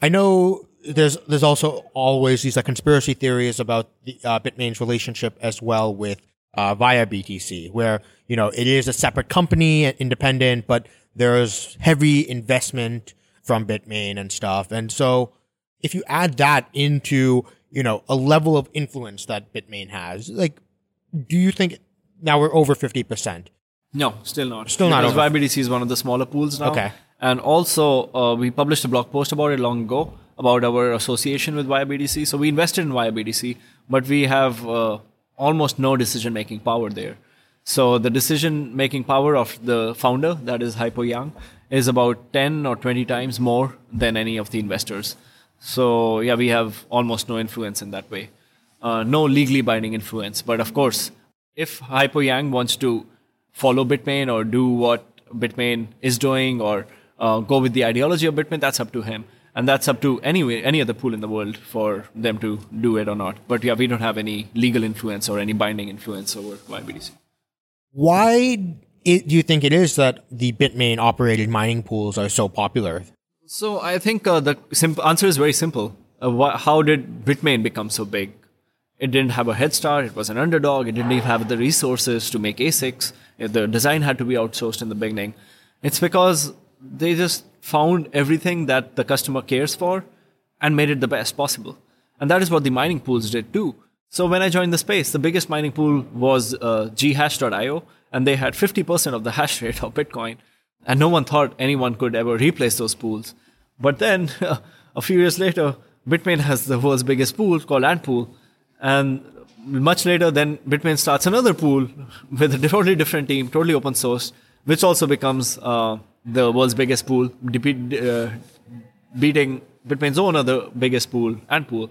I know there's there's also always these like conspiracy theories about the uh, Bitmain's relationship as well with uh, ViaBTC, where you know it is a separate company, independent, but there's heavy investment from Bitmain and stuff, and so if you add that into you know a level of influence that Bitmain has, like, do you think now we're over fifty percent? No, still not. Still not because. ViaBTC is one of the smaller pools now. Okay. And also, uh, we published a blog post about it long ago about our association with ViaBTC. So we invested in ViaBTC, but we have uh, almost no decision making power there. So the decision making power of the founder, that is Haipo Yang, is about 10 or 20 times more than any of the investors. So yeah, we have almost no influence in that way. Uh, no legally binding influence. But of course, if Haipo Yang wants to follow Bitmain or do what Bitmain is doing or uh, go with the ideology of Bitmain, that's up to him. And that's up to any, any other pool in the world for them to do it or not. But yeah, we don't have any legal influence or any binding influence over ViaBTC. Why i do you think it is that the Bitmain operated mining pools are so popular? So I think uh, the simple answer is very simple. Uh, wh- how did Bitmain become so big? It didn't have a head start. It was an underdog. It didn't even have the resources to make ASICs. Uh, The design had to be outsourced in the beginning. It's because they just found everything that the customer cares for and made it the best possible. And that is what the mining pools did too. So when I joined the space, the biggest mining pool was uh, ghash.io, and they had 50% of the hash rate of Bitcoin. And no one thought anyone could ever replace those pools. But then, a few years later, Bitmain has the world's biggest pool called Antpool. And much later, then Bitmain starts another pool with a totally different team, totally open source, which also becomes uh, the world's biggest pool, uh, beating Bitmain's own other biggest pool, Antpool.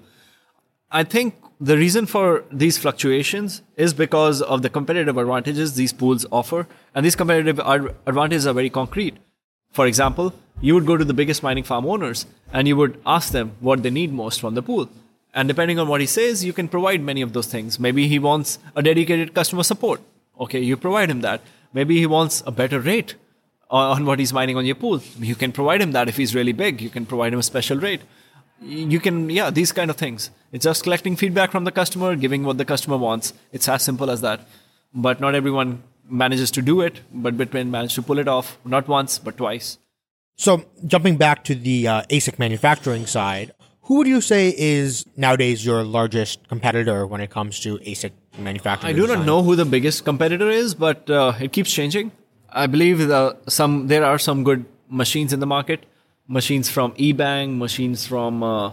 I think the reason for these fluctuations is because of the competitive advantages these pools offer, and these competitive ad- advantages are very concrete. For example, you would go to the biggest mining farm owners and you would ask them what they need most from the pool. And depending on what he says, you can provide many of those things. Maybe he wants a dedicated customer support. Okay, you provide him that. Maybe he wants a better rate on what he's mining on your pool. You can provide him that if he's really big. You can provide him a special rate. You can, yeah, these kind of things. It's just collecting feedback from the customer, giving what the customer wants. It's as simple as that. But not everyone manages to do it. But Bitmain managed to pull it off, not once, but twice. So, jumping back to the uh, ASIC manufacturing side, who would you say is nowadays your largest competitor when it comes to ASIC manufacturing? I do not know who the biggest competitor is, but uh, it keeps changing. I believe the, some there are some good machines in the market. Machines from Ebang, machines from uh,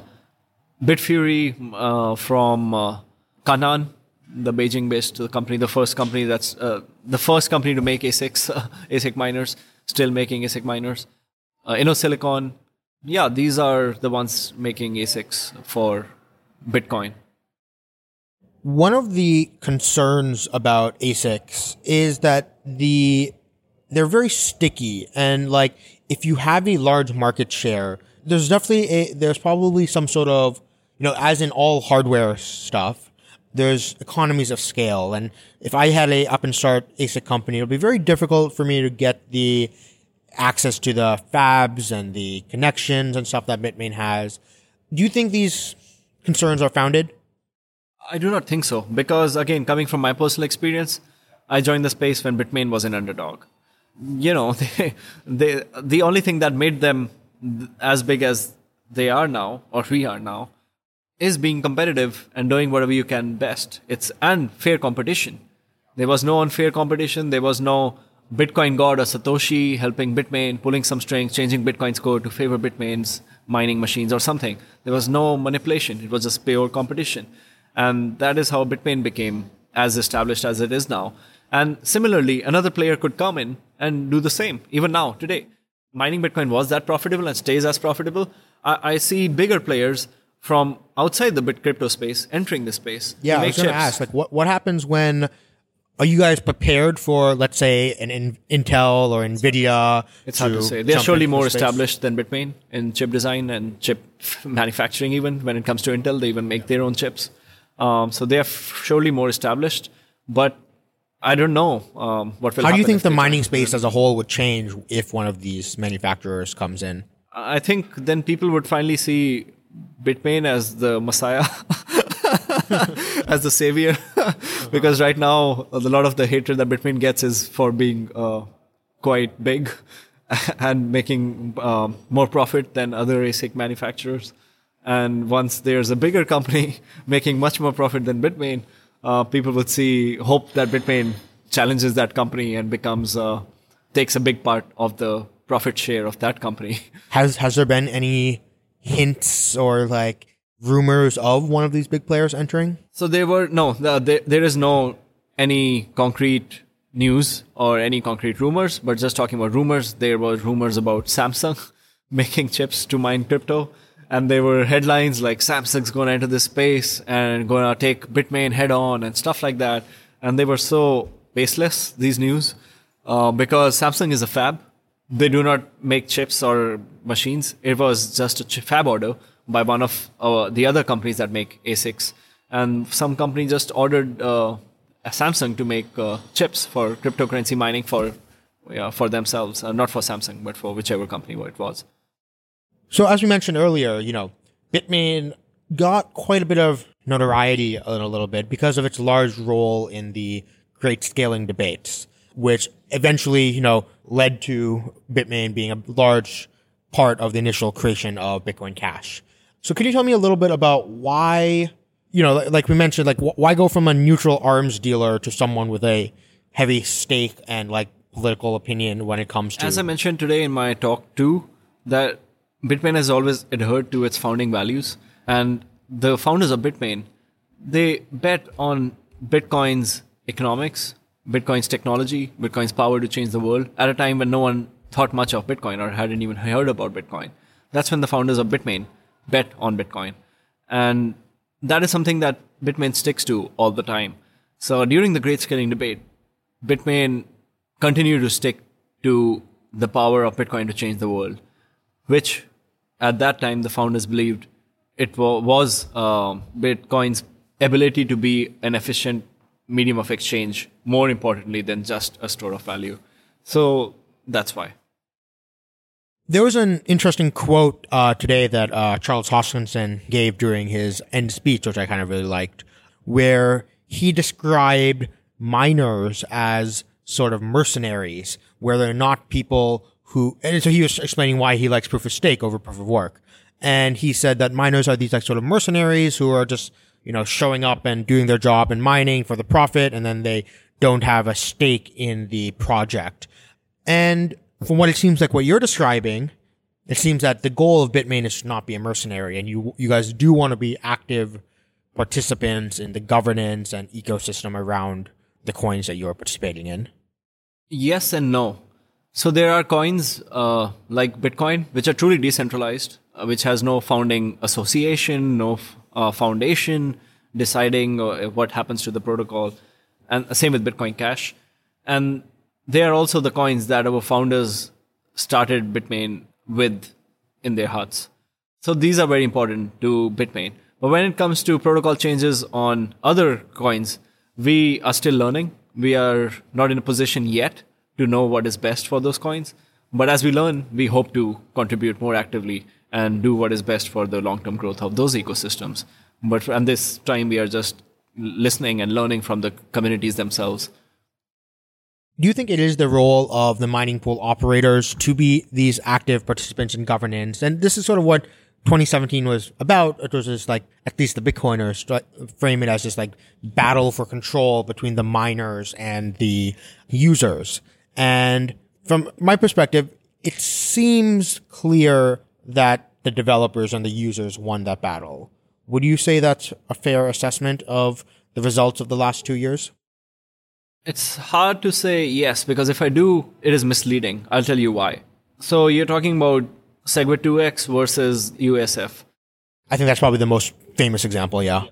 Bitfury, uh, from uh, Canaan, the Beijing-based company, the first company that's uh, the first company to make ASICs, ASIC miners, still making ASIC miners. Uh, InnoSilicon, yeah, these are the ones making ASICs for Bitcoin. One of the concerns about ASICs is that the they're very sticky and like if you have a large market share, there's definitely a there's probably some sort of you know as in all hardware stuff, there's economies of scale and if I had a up and start ASIC company, it would be very difficult for me to get the access to the fabs and the connections and stuff that Bitmain has. Do you think these concerns are founded? I do not think so because again, coming from my personal experience, I joined the space when Bitmain was an underdog. You know, they, they, the only thing that made them as big as they are now, or we are now, is being competitive and doing whatever you can best. It's and fair competition. There was no unfair competition. There was no Bitcoin God or Satoshi helping Bitmain, pulling some strings, changing Bitcoin's code to favor Bitmain's mining machines or something. There was no manipulation. It was just pure competition. And that is how Bitmain became as established as it is now. And similarly, another player could come in and do the same, even now, today. Mining Bitcoin was that profitable and stays as profitable. I, I see bigger players from outside the bit crypto space entering the space. Yeah, I was going to ask, like, what, what happens when are you guys prepared for, let's say, an in- Intel or Nvidia? It's hard to say. They're surely more established than Bitmain in chip design and chip manufacturing. Even when it comes to Intel, they even make their own chips. Um, so they are surely more established. But I don't know um, what will. How do you think the mining space as a whole would change if one of these manufacturers comes in? I think then people would finally see Bitmain as the messiah. as the savior because right now a lot of the hatred that Bitmain gets is for being uh, quite big and making um, more profit than other ASIC manufacturers. And once there's a bigger company making much more profit than Bitmain, uh, people would see hope that Bitmain challenges that company and becomes uh, takes a big part of the profit share of that company. Has has there been any hints or like rumors of one of these big players entering? So there were no, there, there is no any concrete news or any concrete rumors, but just talking about rumors, there were rumors about Samsung making chips to mine crypto. And there were headlines like Samsung's going to enter this space and going to take Bitmain head on and stuff like that. And they were so baseless, these news, uh, because Samsung is a fab. They do not make chips or machines. It was just a chip fab order by one of uh, the other companies that make ASICs. And some company just ordered uh, Samsung to make uh, chips for cryptocurrency mining for yeah, for themselves, uh, not for Samsung, but for whichever company it was. So, as we mentioned earlier, you know, Bitmain got quite a bit of notoriety in a little bit because of its large role in the great scaling debates, which eventually, you know, led to Bitmain being a large part of the initial creation of Bitcoin Cash. So can you tell me a little bit about why, you know, like we mentioned, like why go from a neutral arms dealer to someone with a heavy stake and like political opinion when it comes to As I mentioned today in my talk too, that Bitmain has always adhered to its founding values, and the founders of Bitmain, they bet on Bitcoin's economics, Bitcoin's technology, Bitcoin's power to change the world at a time when no one thought much of Bitcoin or hadn't even heard about Bitcoin. That's when the founders of Bitmain bet on Bitcoin. And that is something that Bitmain sticks to all the time. So during the great scaling debate, Bitmain continued to stick to the power of Bitcoin to change the world, which at that time the founders believed it was uh, Bitcoin's ability to be an efficient medium of exchange, more importantly than just a store of value. So that's why. There was an interesting quote uh, today that uh, Charles Hoskinson gave during his end speech, which I kind of really liked, where he described miners as sort of mercenaries, where they're not people who, and so he was explaining why he likes proof of stake over proof of work. And he said that miners are these like sort of mercenaries who are just, you know, showing up and doing their job and mining for the profit, and then they don't have a stake in the project. And from what it seems like what you're describing, it seems that the goal of Bitmain is to not be a mercenary, and you you guys do want to be active participants in the governance and ecosystem around the coins that you're participating in. Yes and no. So there are coins uh, like Bitcoin, which are truly decentralized, uh, which has no founding association, no f- uh, foundation deciding uh, what happens to the protocol, and same with Bitcoin Cash. And they are also the coins that our founders started Bitmain with in their hearts. So these are very important to Bitmain. But when it comes to protocol changes on other coins, we are still learning. We are not in a position yet to know what is best for those coins. But as we learn, we hope to contribute more actively and do what is best for the long term growth of those ecosystems. But at this time, we are just listening and learning from the communities themselves. Do you think it is the role of the mining pool operators to be these active participants in governance? And this is sort of what 2017 was about. It was just like, at least the Bitcoiners frame it as this like battle for control between the miners and the users. And from my perspective, it seems clear that the developers and the users won that battle. Would you say that's a fair assessment of the results of the last two years? It's hard to say yes, because if I do, it is misleading. I'll tell you why. So you're talking about SegWit 2x versus UASF. I think that's probably the most famous example, yeah.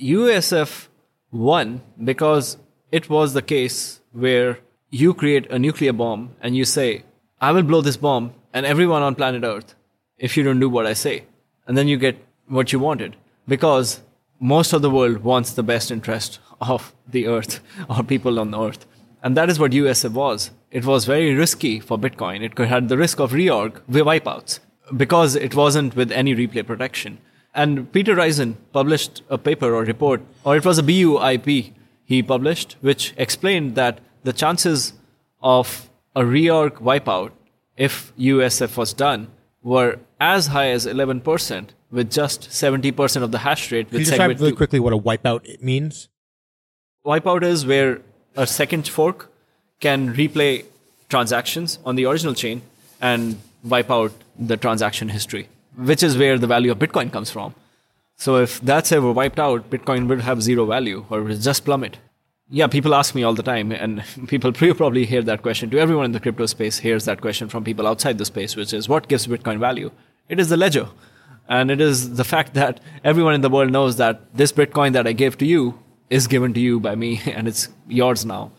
UASF won because it was the case where you create a nuclear bomb and you say, I will blow this bomb and everyone on planet Earth if you don't do what I say. And then you get what you wanted because most of the world wants the best interest of the Earth or people on the Earth. And that is what UASF was. It was very risky for Bitcoin. It had the risk of reorg, wipeouts, because it wasn't with any replay protection. And Peter Rizun published a paper or report, or it was a BUIP he published, which explained that the chances of a reorg wipeout, if UASF was done, were as high as 11%, with just 70% of the hash rate. With Can you describe really quickly what a wipeout means? Wipeout is where a second fork can replay transactions on the original chain and wipe out the transaction history, which is where the value of Bitcoin comes from. So if that's ever wiped out, Bitcoin would have zero value or will just plummet. Yeah, people ask me all the time, and people probably hear that question. To everyone in the crypto space hears that question from people outside the space, which is what gives Bitcoin value? It is the ledger. And it is the fact that everyone in the world knows that this Bitcoin that I gave to you is given to you by me and it's yours now.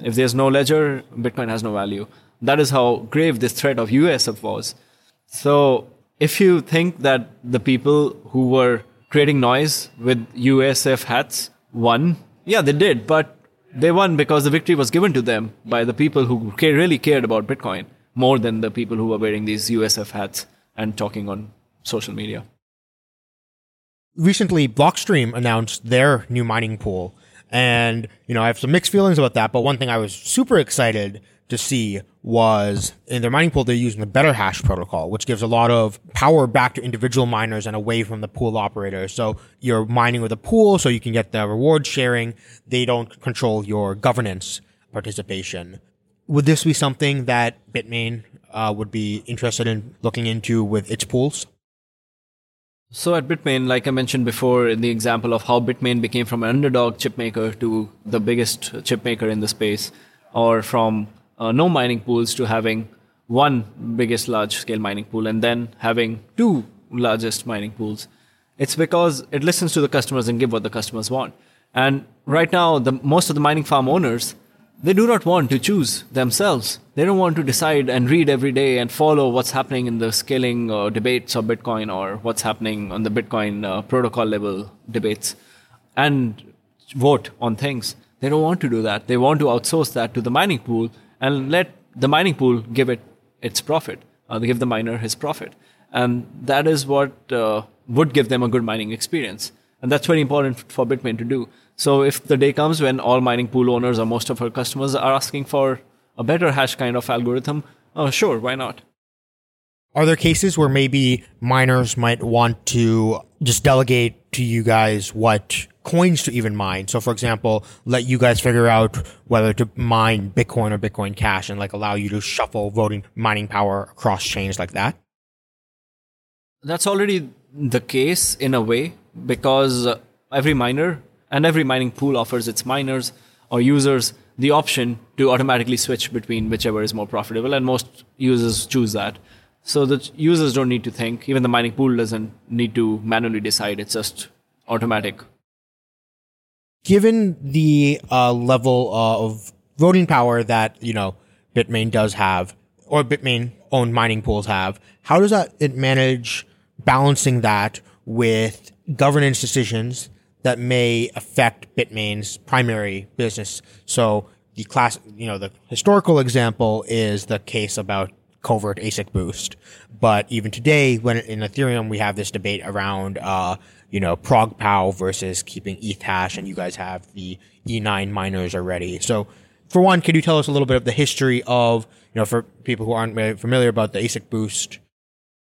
If there's no ledger, Bitcoin has no value. That is how grave this threat of UASF was. So if you think that the people who were creating noise with UASF hats won, yeah, they did, but they won because the victory was given to them by the people who really cared about Bitcoin more than the people who were wearing these UASF hats and talking on social media recently Blockstream announced their new mining pool. And, you know, I have some mixed feelings about that, but one thing I was super excited to see was in their mining pool, they're using the BetterHash protocol, which gives a lot of power back to individual miners and away from the pool operators. So you're mining with a pool so you can get the reward sharing. They don't control your governance participation. Would this be something that Bitmain uh, would be interested in looking into with its pools? So at Bitmain, like I mentioned before in the example of how Bitmain became from an underdog chip maker to the biggest chip maker in the space, or from uh, no mining pools to having one biggest large scale mining pool and then having two largest mining pools. It's because it listens to the customers and give what the customers want. And right now, the most of the mining farm owners they do not want to choose themselves. They don't want to decide and read every day and follow what's happening in the scaling uh, debates of Bitcoin or what's happening on the Bitcoin uh, protocol level debates and vote on things. They don't want to do that. They want to outsource that to the mining pool and let the mining pool give it its profit. Uh, they give the miner his profit. And that is what uh, would give them a good mining experience. And that's very important for Bitmain to do. So if the day comes when all mining pool owners or most of our customers are asking for a BetterHash kind of algorithm, uh, sure, why not? Are there cases where maybe miners might want to just delegate to you guys what coins to even mine? So, for example, let you guys figure out whether to mine Bitcoin or Bitcoin Cash and like allow you to shuffle voting mining power across chains like that? That's already the case in a way because every miner and every mining pool offers its miners or users the option to automatically switch between whichever is more profitable, and most users choose that. So the users don't need to think. Even the mining pool doesn't need to manually decide. It's just automatic. Given the uh, level of voting power that you know Bitmain does have, or Bitmain owned mining pools have, how does that it manage balancing that with governance decisions that may affect Bitmain's primary business. So the class, you know, the historical example is the case about covert ASIC boost. But even today, when in Ethereum, we have this debate around, uh, you know, ProgPow versus keeping Ethash, and you guys have the E9 miners already. So, for one, could you tell us a little bit of the history of, you know, for people who aren't familiar about the ASIC boost?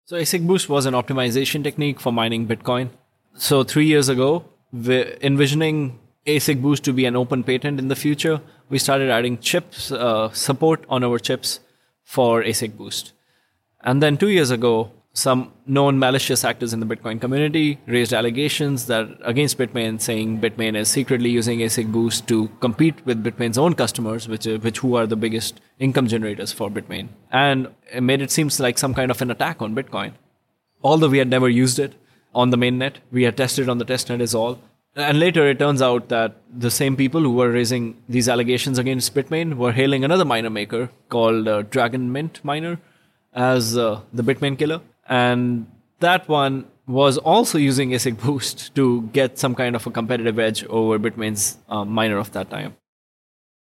So, ASIC boost was an optimization technique for mining Bitcoin. So, three years ago, envisioning ASIC Boost to be an open patent in the future, we started adding chips uh, support on our chips for ASIC Boost. And then two years ago, some known malicious actors in the Bitcoin community raised allegations that against Bitmain, saying Bitmain is secretly using ASIC Boost to compete with Bitmain's own customers, which which who are the biggest income generators for Bitmain, and it made it seems like some kind of an attack on Bitcoin. Although we had never used it, on the mainnet. We had tested on the testnet is all. And later it turns out that the same people who were raising these allegations against Bitmain were hailing another miner maker called uh, Dragon Mint Miner as uh, the Bitmain killer. And that one was also using ASIC Boost to get some kind of a competitive edge over Bitmain's uh, miner of that time.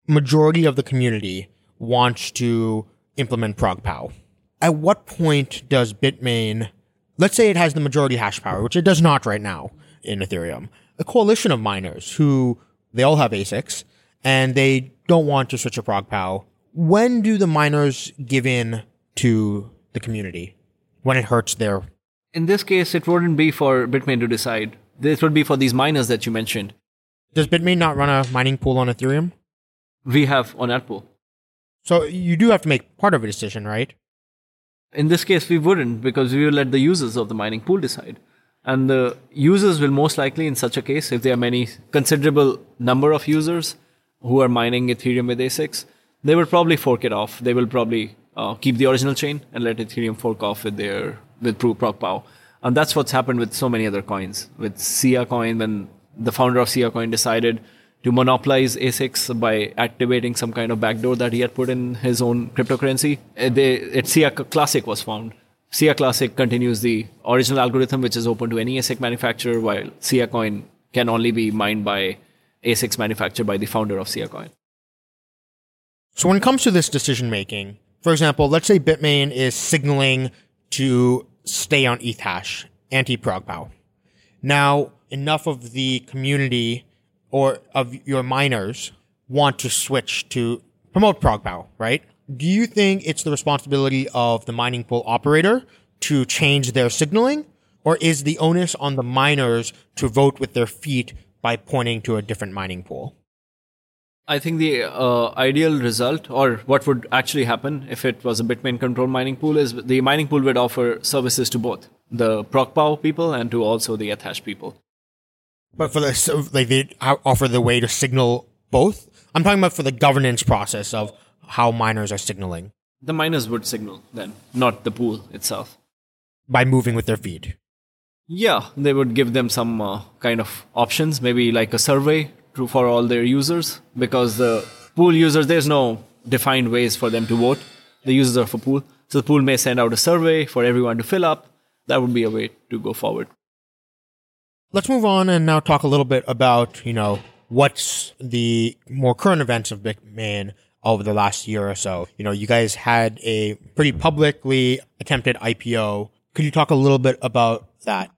Majority of the community wants to implement ProgPow. At what point does Bitmain let's say it has the majority hash power, which it does not right now in Ethereum, a coalition of miners who they all have ASICs and they don't want to switch to ProgPow. When do the miners give in to the community? When it hurts their. In this case, it wouldn't be for Bitmain to decide. This would be for these miners that you mentioned. Does Bitmain not run a mining pool on Ethereum? We have on that pool. So you do have to make part of a decision, right? In this case, we wouldn't because we will let the users of the mining pool decide. And the users will most likely, in such a case, if there are many considerable number of users who are mining Ethereum with ASICs, they will probably fork it off. They will probably uh, keep the original chain and let Ethereum fork off with their with ProgPow. And that's what's happened with so many other coins. With Sia Coin, when the founder of Sia Coin decided to monopolize ASICs by activating some kind of backdoor that he had put in his own cryptocurrency. Uh, they, it, Sia Classic was found. Sia Classic continues the original algorithm, which is open to any ASIC manufacturer, while Sia Coin can only be mined by ASICs manufactured by the founder of Sia Coin. So when it comes to this decision making, for example, let's say Bitmain is signaling to stay on Ethash, anti-ProgPow. Now, enough of the community or of your miners want to switch to promote ProgPow, right? Do you think it's the responsibility of the mining pool operator to change their signaling? Or is the onus on the miners to vote with their feet by pointing to a different mining pool? I think the uh, ideal result, or what would actually happen if it was a Bitmain controlled mining pool, is the mining pool would offer services to both the ProgPow people and to also the Ethash people. But for the so, like they offer the way to signal both. I'm talking about for the governance process of how miners are signaling The miners would signal then, not the pool itself. by moving with their feed. Yeah, they would give them some uh, kind of options, maybe like a survey to, for all their users, because the pool users, there's no defined ways for them to vote. The users are for pool. So the pool may send out a survey for everyone to fill up. That would be a way to go forward. Let's move on and now talk a little bit about, you know, what's the more current events of Bitmain over the last year or so. You know, you guys had a pretty publicly attempted IPO. Could you talk a little bit about that?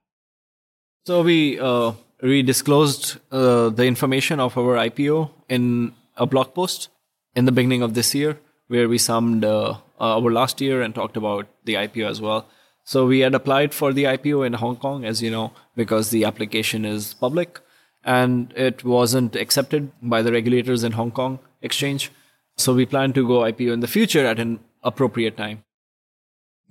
So we uh, we disclosed uh, the information of our IPO in a blog post in the beginning of this year, where we summed uh, our last year and talked about the IPO as well. So we had applied for the IPO in Hong Kong, as you know, because the application is public, and it wasn't accepted by the regulators in Hong Kong exchange. So we plan to go IPO in the future at an appropriate time.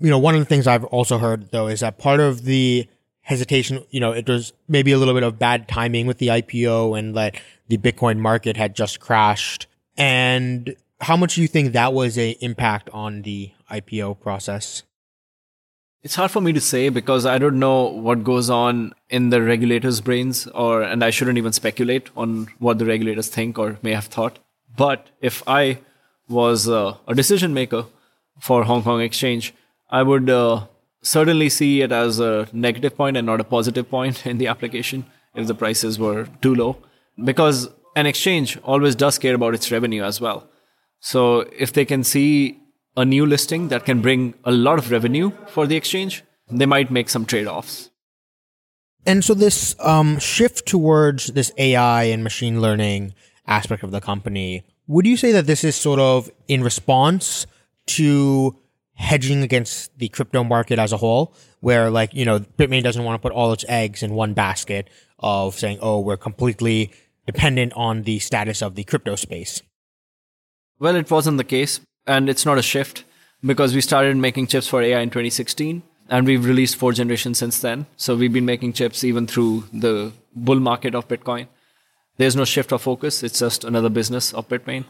you know, one of the things I've also heard though is that part of the hesitation, you know, it was maybe a little bit of bad timing with the IPO and that the Bitcoin market had just crashed. And how much do you think that was a impact on the IPO process? It's hard for me to say because I don't know what goes on in the regulators' brains, or and I shouldn't even speculate on what the regulators think or may have thought. But if I was uh, a decision maker for Hong Kong Exchange, I would uh, certainly see it as a negative point and not a positive point in the application if the prices were too low, because an exchange always does care about its revenue as well. So if they can see a new listing that can bring a lot of revenue for the exchange, they might make some trade offs. And so this um, shift towards this AI and machine learning aspect of the company, would you say that this is sort of in response to hedging against the crypto market as a whole, where like, you know, Bitmain doesn't want to put all its eggs in one basket of saying, oh, we're completely dependent on the status of the crypto space. Well, it wasn't the case, and it's not a shift because we started making chips for AI in 2016, and we've released four generations since then. So we've been making chips even through the bull market of Bitcoin. There's no shift of focus, it's just another business of Bitmain.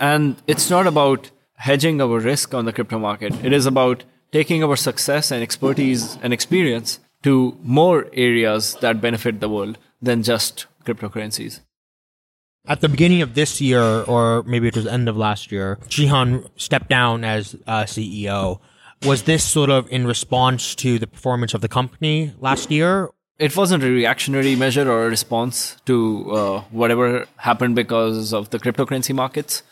And it's not about hedging our risk on the crypto market, it is about taking our success and expertise and experience to more areas that benefit the world than just cryptocurrencies. At the beginning of this year, or maybe it was the end of last year, Jihan stepped down as uh, CEO. Was this sort of in response to the performance of the company last year? it wasn't a reactionary measure or a response to uh, whatever happened because of the cryptocurrency markets.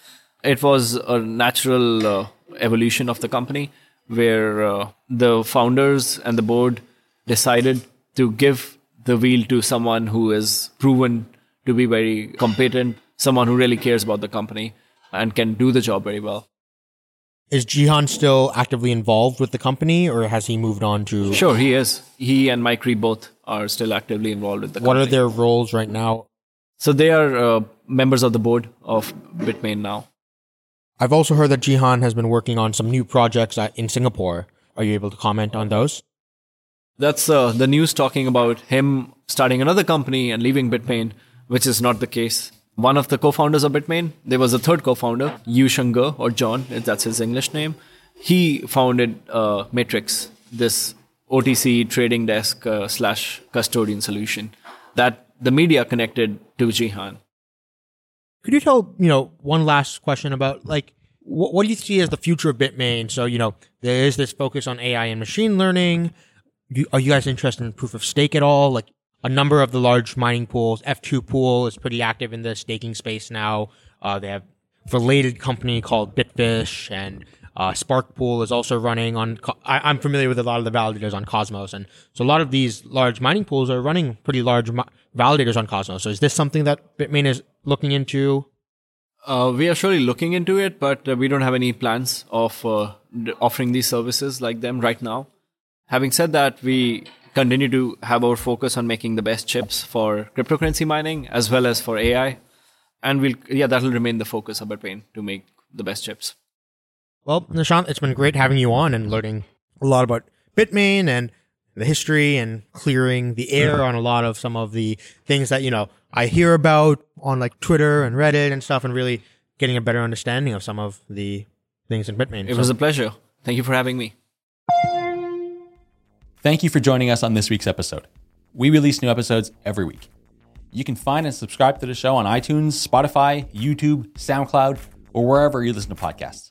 It was a natural uh, evolution of the company where uh, the founders and the board decided to give the wheel to someone who is proven to be very competent, someone who really cares about the company and can do the job very well. Is Jihan still actively involved with the company, or has he moved on to? Sure, he is. He and Micree both are still actively involved with the company. What are their roles right now? So they are uh, members of the board of Bitmain now. I've also heard that Jihan has been working on some new projects in Singapore. Are you able to comment on those? That's uh, the news talking about him starting another company and leaving Bitmain, which is not the case. One of the co-founders of Bitmain, there was a third co-founder, Yu Shengge or John, if that's his English name. He founded uh, Matrix, this OTC trading desk uh, slash custodian solution that the media connected to Jihan. Could you tell, you know, one last question about like what, what do you see as the future of Bitmain? So, you know, there is this focus on AI and machine learning. Do, are you guys interested in proof of stake at all? Like a number of the large mining pools, F2 pool is pretty active in the staking space now. Uh, they have related company called Bitfish and uh, Spark Pool is also running on. I, I'm familiar with a lot of the validators on Cosmos, and so a lot of these large mining pools are running pretty large mi- validators on Cosmos. So, is this something that Bitmain is looking into? Uh, we are surely looking into it, but uh, we don't have any plans of uh, offering these services like them right now. Having said that, we continue to have our focus on making the best chips for cryptocurrency mining as well as for AI. and we'll yeah that'll remain the focus of Bitmain to make the best chips. Well, Nishant, it's been great having you on and learning a lot about Bitmain and the history and clearing the air on a lot of some of the things that, you know, I hear about on like Twitter and Reddit and stuff and really getting a better understanding of some of the things in Bitmain. It was a pleasure. Thank you for having me. Thank you for joining us on this week's episode. We release new episodes every week. You can find and subscribe to the show on iTunes, Spotify, YouTube, SoundCloud, or wherever you listen to podcasts.